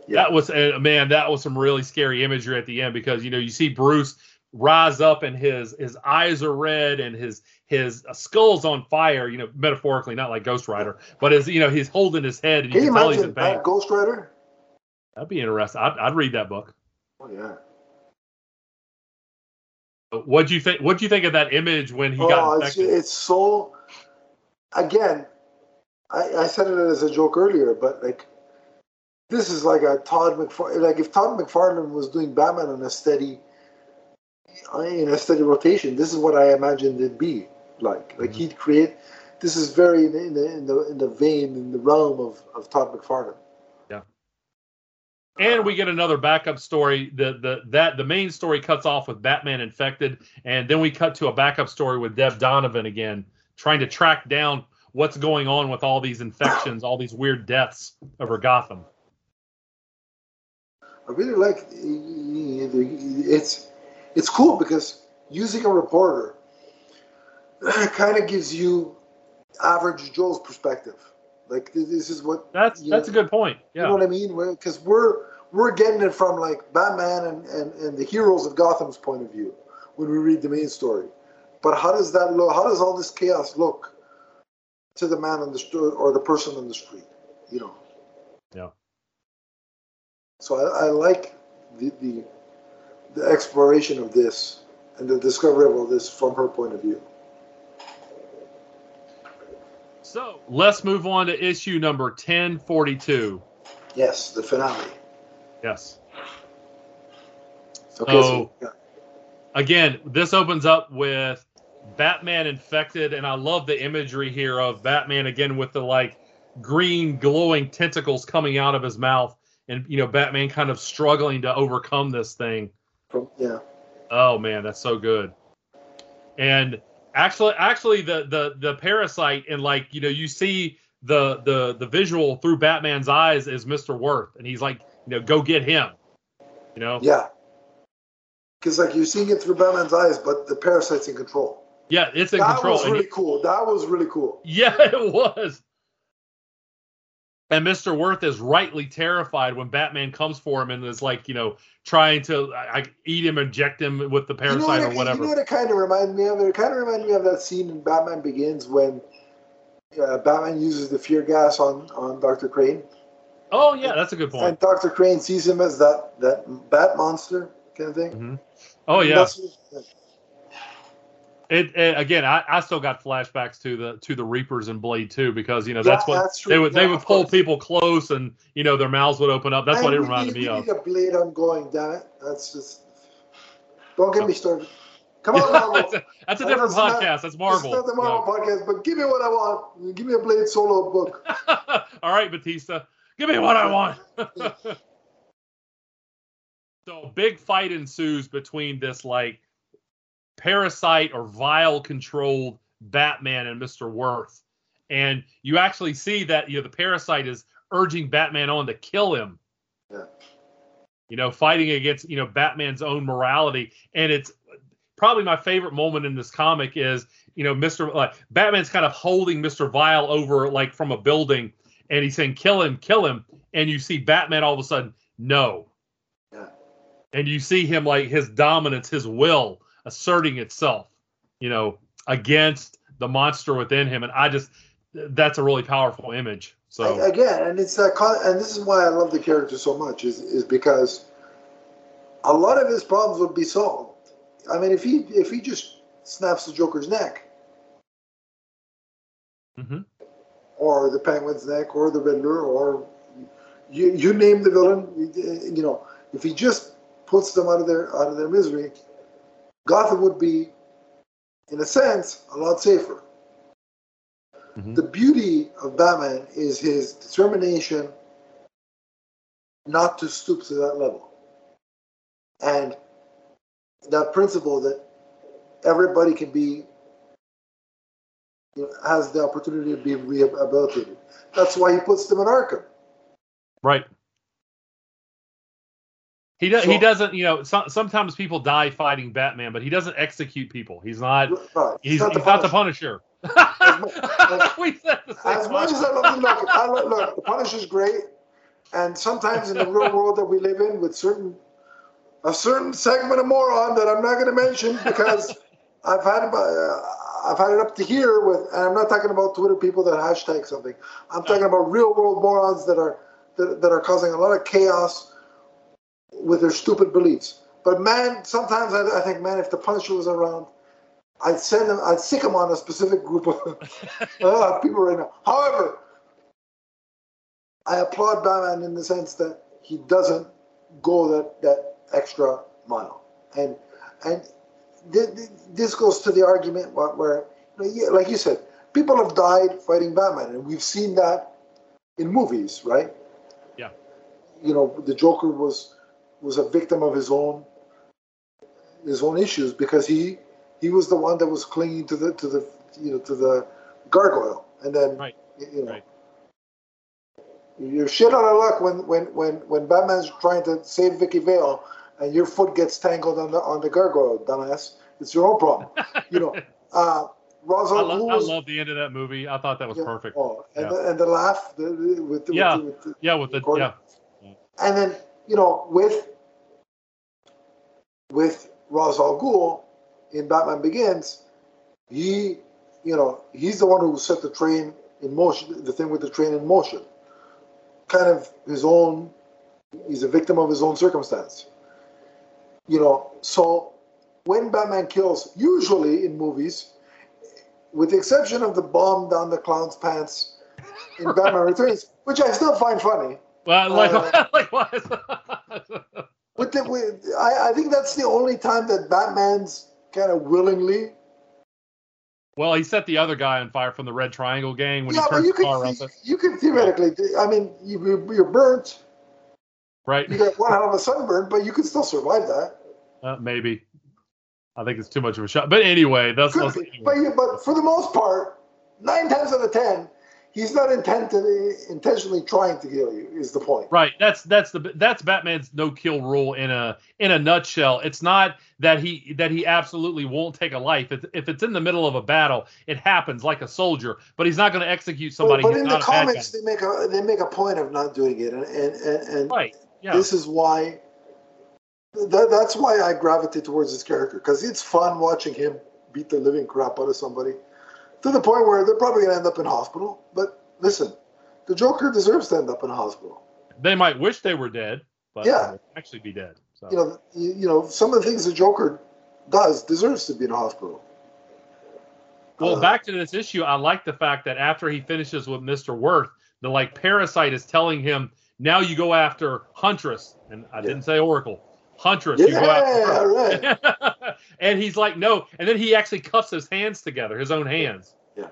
Yeah. That was uh, man. That was some really scary imagery at the end because you know you see Bruce rise up and his his eyes are red and his his uh, skull's on fire. You know, metaphorically, not like Ghost Rider, but as you know, he's holding his head and you Can you can tell he's in pain. Ghost Rider? That'd be interesting. I'd, I'd read that book. Oh yeah. What'd you think? What'd you think of that image when he got Oh, it's, it's so. Again, I, I said it as a joke earlier, but like, this is like a Todd McFarlane. Like if Todd McFarlane was doing Batman on a steady, in a steady rotation, this is what I imagined it'd be like. Like Mhm. he'd create. This is very in the in the in the, in the vein in the realm of, of Todd McFarlane. Yeah. And we get another backup story. The the that the main story cuts off with Batman infected, and then we cut to a backup story with Deb Donovan again, trying to track down what's going on with all these infections, all these weird deaths over Gotham. I really like it's it's cool because using a reporter kind of gives you average Joe's perspective. Like this is what That's that's a good point. Yeah. You know what I mean? Because we're we're getting it from like Batman and, and, and the heroes of Gotham's point of view when we read the main story. But how does that look? How does all this chaos look to the man on the street or the person on the street? You know. Yeah. So I, I like the, the the exploration of this and the discovery of all this from her point of view. So let's move on to issue number ten forty two. Yes, the finale. Yes. Okay, So- so yeah. again, this opens up with Batman infected, and I love the imagery here of Batman again with the like green glowing tentacles coming out of his mouth, and you know Batman kind of struggling to overcome this thing. Oh, yeah. Oh man, that's so good. And actually, actually, the the the parasite and like you know you see the the the visual through Batman's eyes is Mister Worth, and he's like you know go get him. You know, Yeah. Because like you're seeing it through Batman's eyes, but the parasite's in control. yeah, it's in that control. was and he- really cool. That was really cool. Yeah, it was. And Mr. Worth is rightly terrified when Batman comes for him and is like, you know, trying to I, I eat him, inject him with the You know, parasite what or whatever. you know what it kind of reminded me of? It kind of reminded me of that scene in Batman Begins when uh, Batman uses the fear gas on, on Dr. Crane. oh yeah, that's a good point. And Dr. Crane sees him as that, that bat monster kind of thing. Mhm. Oh yeah, It, it again. I, I still got flashbacks to the to the Reapers and Blade too because you know that's Yeah, what that's they would they would pull course. people close and you know their mouths would open up. That's what it reminded me of. a blade ongoing, damn it. That's just. Don't get uh, me started. Come on, Marvel. that's, a, different is not- podcast. That's Marvel. Is not the Marvel podcast, but give me what I want. Give me a Blade solo book. All right, Batista, give me what I want. so big fight ensues between this like parasite or vile controlled Batman and Mister Worth, and you actually see that you know the parasite is urging Batman on to kill him. Yeah. You know, fighting against you know Batman's own morality, and it's probably my favorite moment in this comic is you know Mister like Batman's kind of holding Mister Vile over like from a building, and he's saying kill him, kill him, and you see Batman all of a sudden no, Yeah. and you see him like his dominance, his will asserting itself, you know, against the monster within him, and I just that's a really powerful image. So I- again, and it's that, and this is why I love the character so much is is because a lot of his problems would be solved. I mean, if he if he just snaps the Joker's neck, Mhm. or the Penguin's neck, or the Riddler, or you you name the villain, you you know, if he just puts them out of their out of their misery, Gotham would be, in a sense, a lot safer. Mhm. The beauty of Batman is his determination not to stoop to that level. And that principle that everybody can be, you know, has the opportunity to be rehabilitated. That's why he puts them in Arkham. Right. He does. He doesn't. You know, so, sometimes people die fighting Batman, but he doesn't execute people. He's not. Right. He's, not he's the not the Punisher. Said the same. As much as I love the look, I look, look, the Punisher's great, and sometimes in the real world that we live in, with certain a certain segment of moron that I'm not going to mention because I've had it, uh, I've had it up to here with, and I'm not talking about Twitter people that hashtag something. I'm talking about real world morons that are that, that are causing a lot of chaos with their stupid beliefs. But man, sometimes I, I think, man, if the Punisher was around, I'd send him, I'd sick him on a specific group of uh, people right now. However, I applaud Batman in the sense that he doesn't go that, that extra mile, and and th- th- this goes to the argument where, where you know, yeah, like you said, people have died fighting Batman, and we've seen that in movies, right? Yeah. You know, the Joker was was a victim of his own his own issues because he he was the one that was clinging to the to the you know to the gargoyle, and then Right. you know. Right. You're shit out of luck when, when, when, when Batman's trying to save Vicki Vale and your foot gets tangled on the on the gargoyle, dumbass. It's your own problem. You know. Uh I, lo- I love the end of that movie. I thought that was yeah, perfect. Oh, and, Yeah. the, and the laugh the, with the, Yeah. with the, with the, Yeah, with the yeah. and then you know with with Ra's al Ghul in Batman Begins, he you know he's the one who set the train in motion, the thing with the train in motion. Kind of his own. He's a victim of his own circumstance. You know, so when Batman kills, usually in movies, with the exception of the bomb down the clown's pants in Batman Returns, which I still find funny. Well, like, Uh, like what? With the, with, I, I think that's the only time that Batman's kind of willingly. well, he set the other guy on fire from the Red Triangle Gang when yeah, he turned you the car around. you could theoretically. I mean, you, you're burnt. Right? You got one hell of a sunburn, but you could still survive that. Uh, maybe. I think it's too much of a shot. But anyway, that's. Could that's be. But but for the most part, nine times out of ten, he's not intended, intentionally trying to kill you. Is the point? Right. That's that's the that's Batman's no kill rule in a in a nutshell. It's not that he that he absolutely won't take a life. If, if it's in the middle of a battle, it happens like a soldier. But he's not going to execute somebody. but, but in the comics, they make a they make a point of not doing it, and and and, and right? Yeah. this is why that, that's why I gravitate towards this character because it's fun watching him beat the living crap out of somebody to the point where they're probably going to end up in hospital. But listen, the Joker deserves to end up in a hospital. they might wish they were dead, but Yeah. actually be dead. So You know, you, you know, some of the things the Joker does deserves to be in a hospital. Well, Uh, back to this issue, I like the fact that after he finishes with Mr. Worth, the like parasite is telling him, now you go after Huntress. And I Yeah. didn't say Oracle. Huntress, you go after her. right. and he's like, no. And then he actually cuffs his hands together, his own hands. Yeah.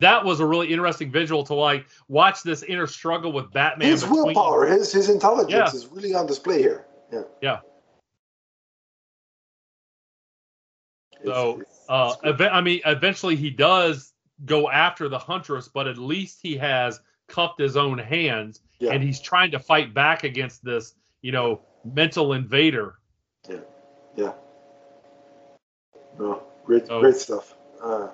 That was a really interesting visual to like watch this inner struggle with Batman. His between- willpower, his his intelligence Yeah. is really on display here. Yeah. Yeah. So, Uh, I mean, eventually he does go after the Huntress, but at least he has cuffed his own hands, Yeah. and he's trying to fight back against this, you know, mental invader. Yeah, yeah. No, great, So- great stuff. Uh,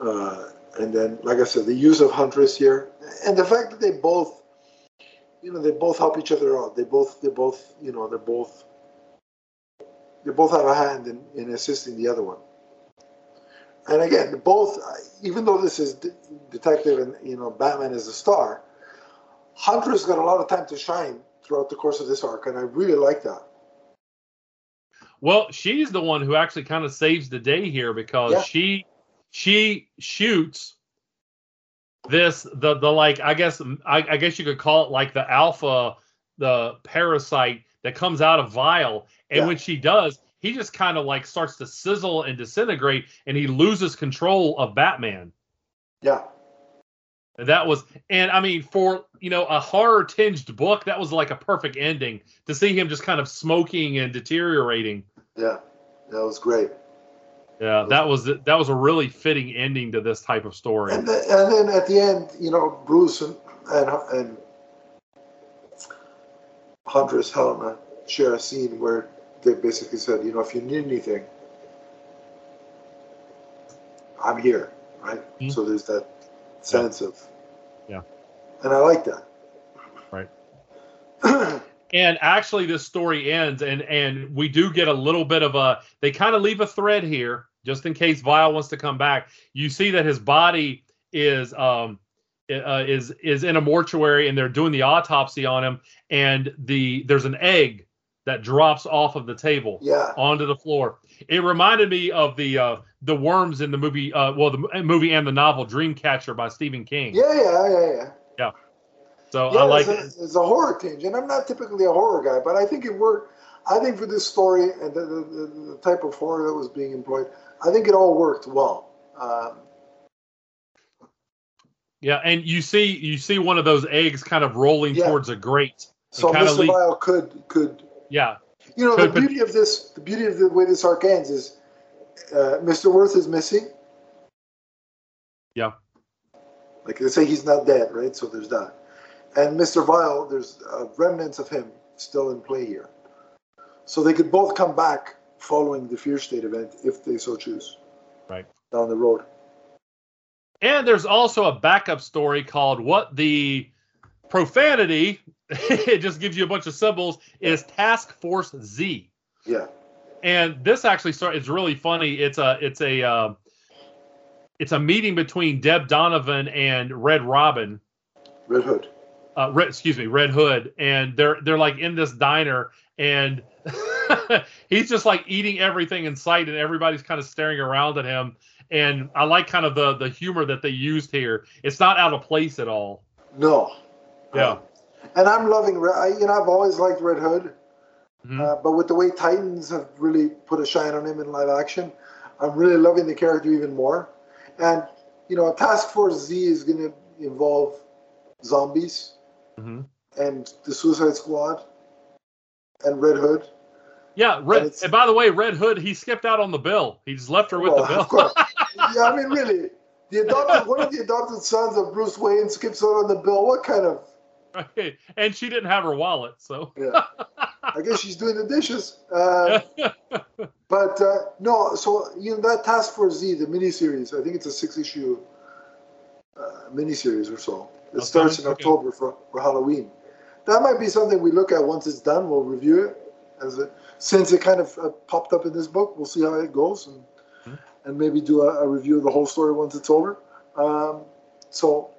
uh, and then, like I said, the use of Huntress here, and the fact that they both, you know, they both help each other out. They both, they both, you know, they're both, they both have a hand in, in assisting the other one. And again, both, even though this is de- detective and you know Batman is a star, Huntress got a lot of time to shine throughout the course of this arc, and I really like that. Well, she's the one who actually kind of saves the day here because Yeah. she she shoots this the the like I guess I, I guess you could call it like the alpha the parasite that comes out of Vile, and Yeah. when she does, he just kind of like starts to sizzle and disintegrate, and he loses control of Batman. Yeah. That was, and I mean, for you know a horror tinged book, that was like a perfect ending to see him just kind of smoking and deteriorating. Yeah, that was great. Yeah, that was that was a really fitting ending to this type of story. And then, and then at the end, you know, Bruce and and, and Huntress Helena share a scene where they basically said, you know, if you need anything, I'm here, right? Mhm. So there's that sense of, Yeah. and I like that. Right. And actually, this story ends, and and we do get a little bit of a. They kind of leave a thread here, just in case Vile wants to come back. You see that his body is um uh, is is in a mortuary, and they're doing the autopsy on him, and the there's an egg that drops off of the table yeah, onto the floor. It reminded me of the uh the worms in the movie, uh well the movie and the novel Dreamcatcher by Stephen King. yeah, yeah, yeah, yeah. Yeah. So Yeah, I like it's, a, it's a horror tinge, and I'm not typically a horror guy, but I think it worked. I think for this story and the, the, the, the type of horror that was being employed, I think it all worked well. Um, Yeah, and you see you see one of those eggs kind of rolling Yeah. towards a grate. so Mr. lead- Vile could could Yeah, you know Could the pot- beauty of this the beauty of the way this arc ends is uh, Mr. Worth is missing. Yeah. Like they say, he's not dead, right? So there's that. And Mr. Vile, there's uh, remnants of him still in play here. So they could both come back following the Fear State event if they so choose. Right. Down the road. and there's also a backup story called "What the Profanity." it just gives you a bunch of symbols. Is Task Force Z. Yeah. and this actually start it's really funny it's a it's a uh, it's a meeting between deb donovan and red robin Red Hood. uh, red, excuse me red hood and they're they're like in this diner and he's just like eating everything in sight and everybody's kind of staring around at him and i like kind of the the humor that they used here it's not out of place at all No. Yeah And I'm loving, you know, I've always liked Red Hood, Mhm. uh, but with the way Titans have really put a shine on him in live action, I'm really loving the character even more. And, you know, Task Force Z is going to involve zombies Mhm. and the Suicide Squad and Red Hood. yeah red it's- and by the way red hood he skipped out on the bill he just left her with Well, the bill Of course. yeah, I mean, really. The adopted, one of the adopted sons of Bruce Wayne skips out on the bill. What kind of, Right. And she didn't have her wallet, so yeah. I guess she's doing the dishes. Uh, But uh, no, so you know that Task Force Z, the miniseries. I think it's a six-issue uh, miniseries or so. It Okay, starts in okay. October for, for Halloween. That might be something we look at once it's done. We'll review it as it since it kind of uh, popped up in this book. We'll see how it goes and Mhm. and maybe do a, a review of the whole story once it's over. Um, so.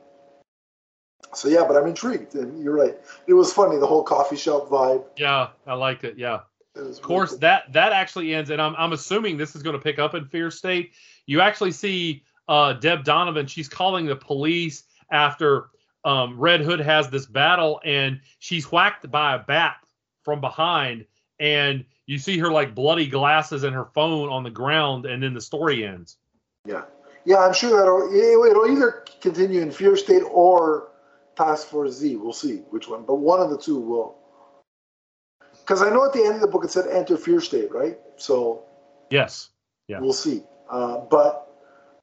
So yeah, but I'm intrigued, and you're right. It was funny the whole coffee shop vibe. yeah, I liked it. Yeah. Of course, that that actually ends, and I'm I'm assuming this is going to pick up in Fear State. You actually see uh, Deb Donovan. She's calling the police after um, Red Hood has this battle, and she's whacked by a bat from behind, and you see her like bloody glasses and her phone on the ground, and then the story ends. Yeah, yeah, I'm sure that'll it'll either continue in Fear State or Task Force Z. We'll see which one, but one of the two will. Because I know at the end of the book it said enter Fear State, right? So yes, yeah, we'll see. Uh, but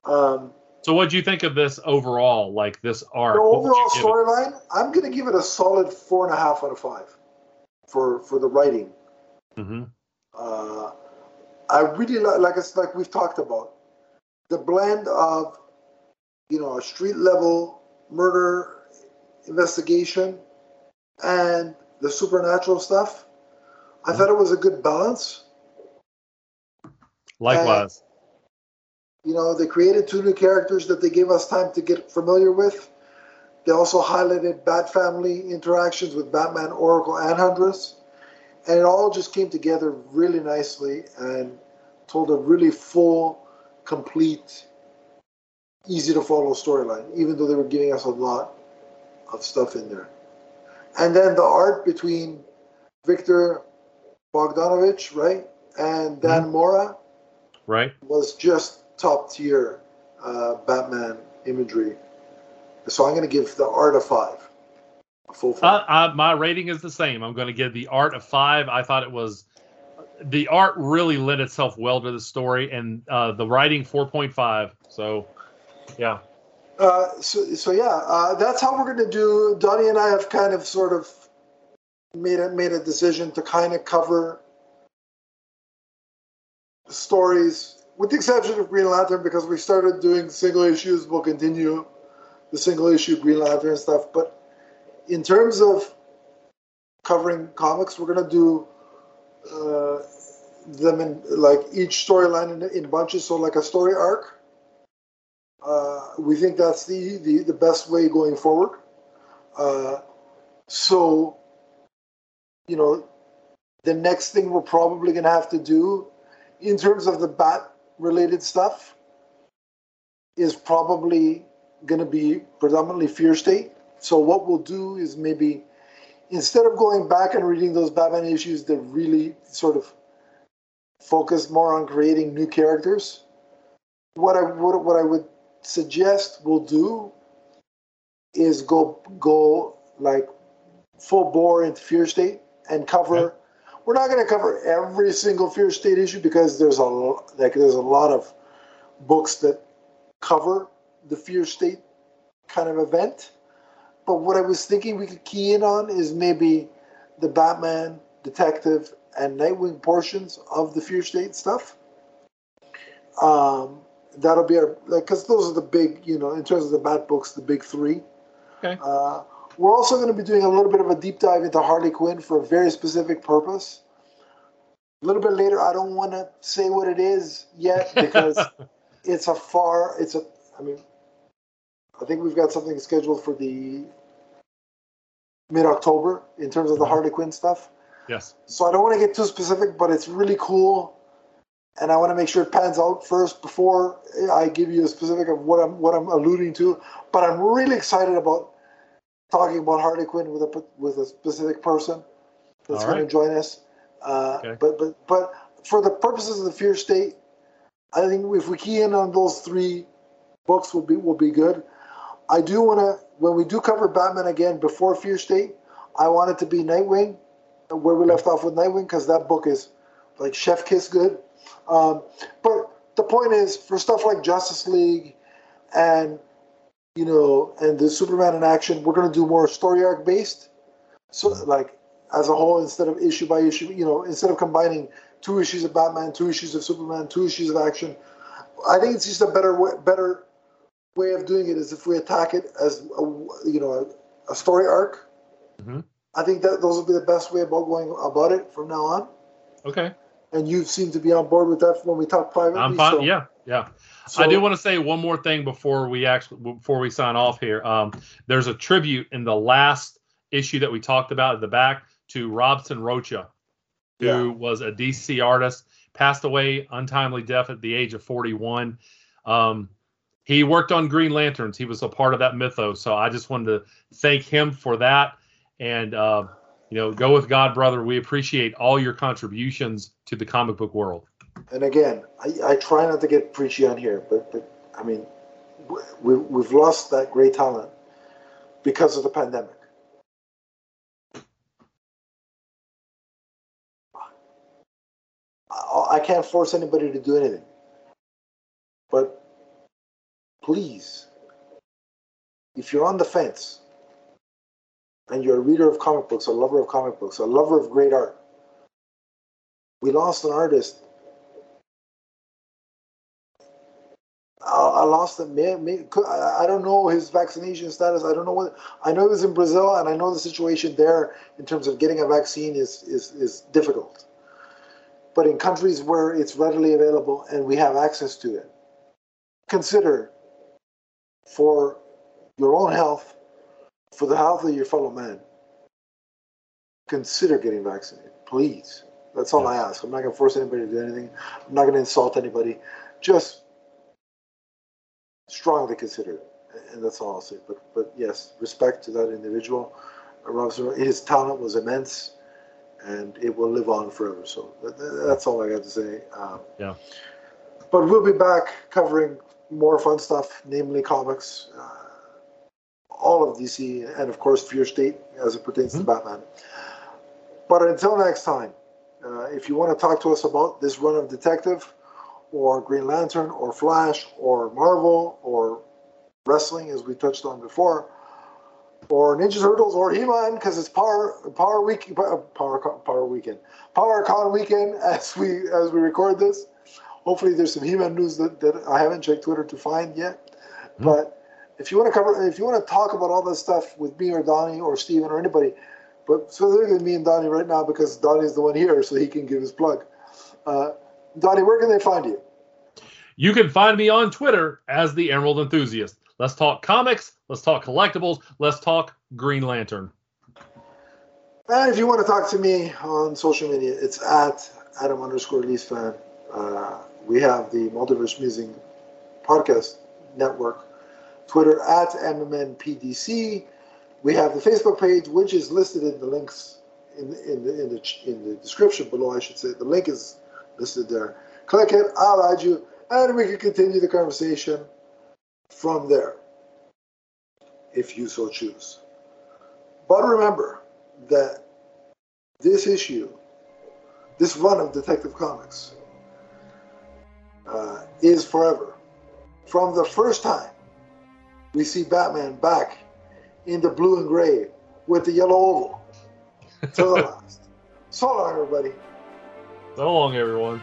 um, so, what do you think of this overall? Like this arc? The overall storyline, I'm going to give it a solid four and a half out of five for for the writing. Mm-hmm. Uh, I really like, like it's like we've talked about, the blend of, you know, a street level murder investigation and the supernatural stuff. I mm-hmm. thought it was a good balance. Likewise. And, you know, they created two new characters that they gave us time to get familiar with. They also highlighted Bat Family interactions with Batman, Oracle, and Huntress. And it all just came together really nicely and told a really full, complete, easy to follow storyline, even though they were giving us a lot of stuff in there. And then the art between Viktor Bogdanovic, right, and Dan mm-hmm. Mora, right, was just top tier uh, Batman imagery. So I'm going to give the art a five. A full five. Uh, uh, my rating is the same. I'm going to give the art a five. I thought it was the art really lent itself well to the story, and uh, the writing 4.5. So, yeah. Uh, so, so yeah, uh, that's how we're going to do. Donnie and I have kind of sort of made a, made a decision to kind of cover stories, with the exception of Green Lantern, because we started doing single issues. We'll continue the single issue Green Lantern stuff. But in terms of covering comics, we're going to do uh, them in like each storyline in, in bunches, so like a story arc uh, we think that's the, the, the best way going forward. Uh, so, you know, the next thing we're probably going to have to do in terms of the bat related stuff is probably going to be predominantly fear state. So, what we'll do is maybe instead of going back and reading those Batman issues that really sort of focus more on creating new characters, what I would what I would suggest we'll do is go go like full bore into fear state and cover okay. we're not going to cover every single fear state issue because there's a like there's a lot of books that cover the fear state kind of event but what i was thinking we could key in on is maybe the batman detective and nightwing portions of the fear state stuff um, that'll be our like because those are the big you know in terms of the bat books the big three. Okay. Uh, we're also going to be doing a little bit of a deep dive into Harley Quinn for a very specific purpose. A little bit later, I don't want to say what it is yet because it's a far. It's a. I mean, I think we've got something scheduled for the mid October in terms of the mm-hmm. Harley Quinn stuff. Yes. So I don't want to get too specific, but it's really cool and I want to make sure it pans out first before I give you a specific of what I'm what I'm alluding to. But I'm really excited about talking about Harley Quinn with a with a specific person that's right. going to join us. Uh, okay. But but but for the purposes of the Fear State, I think if we key in on those three books, will be will be good. I do want to when we do cover Batman again before Fear State, I want it to be Nightwing, where we left off with Nightwing, because that book is like chef kiss good. Um, but the point is, for stuff like Justice League and you know, and the Superman in action, we're going to do more story arc based. So, like as a whole, instead of issue by issue, you know, instead of combining two issues of Batman, two issues of Superman, two issues of action, I think it's just a better way, better way of doing it is if we attack it as a, you know a, a story arc. Mm-hmm. I think that those will be the best way about going about it from now on. Okay and you seem to be on board with that when we talk privately. I'm fine. So. Yeah, yeah. So, I do want to say one more thing before we actually before we sign off here. Um, there's a tribute in the last issue that we talked about at the back to Robson Rocha. who Yeah. was a DC artist, passed away untimely death at the age of 41. Um, he worked on Green Lanterns. He was a part of that mythos. So I just wanted to thank him for that. And, uh, you know, go with God, brother. We appreciate all your contributions to the comic book world. And again, I, I try not to get preachy on here, but but I mean, we we've lost that great talent because of the pandemic. I, I can't force anybody to do anything, but please, if you're on the fence and you're a reader of comic books, a lover of comic books, a lover of great art, we lost an artist I I lost him. I don't know his vaccination status. I don't know what. I know he was in Brazil, and I know the situation there in terms of getting a vaccine is is is difficult. But in countries where it's readily available and we have access to it, consider for your own health, for the health of your fellow man. Consider getting vaccinated, please. That's all I ask. I'm not going to force anybody to do anything. I'm not going to insult anybody. Just strongly consider it, and that's all I'll say. But but yes, respect to that individual. His talent was immense, and it will live on forever. So that, that- that's all I got to say. Um, Yeah. But we'll be back covering more fun stuff, namely comics, uh, all of DC, and of course Fear State as it pertains to mm-hmm. Batman. But until next time, uh, if you want to talk to us about this run of Detective, or Green Lantern, or Flash, or Marvel, or wrestling, as we touched on before, or Ninja Turtles, or He-Man, because it's Power Power Week uh, Power Power Weekend, Power Con weekend as we as we record this. Hopefully, there's some He-Man news that, that I haven't checked Twitter to find yet. Mm-hmm. But if you want to cover, if you want to talk about all this stuff with me or Donnie or Steven or anybody, but specifically me and Donnie right now because Donnie's the one here, so he can give his plug. Uh, Donnie, where can they find you? You can find me on Twitter as the Emerald Enthusiast. Let's talk comics. Let's talk collectibles. Let's talk Green Lantern. And if you want to talk to me on social media, it's at Adam underscore Lease fan. Uh, we have the Multiverse Musing podcast network, Twitter at MMNPDC. We have the Facebook page, which is listed in the links in, in, the, in, the, in the description below, I should say. The link is listed there. Click it, I'll add you, and we can continue the conversation from there, if you so choose. But remember that this issue, this run of Detective Comics, uh, is forever. From the first time we see Batman back in the blue and gray with the yellow oval last. So long, everybody. So long, everyone.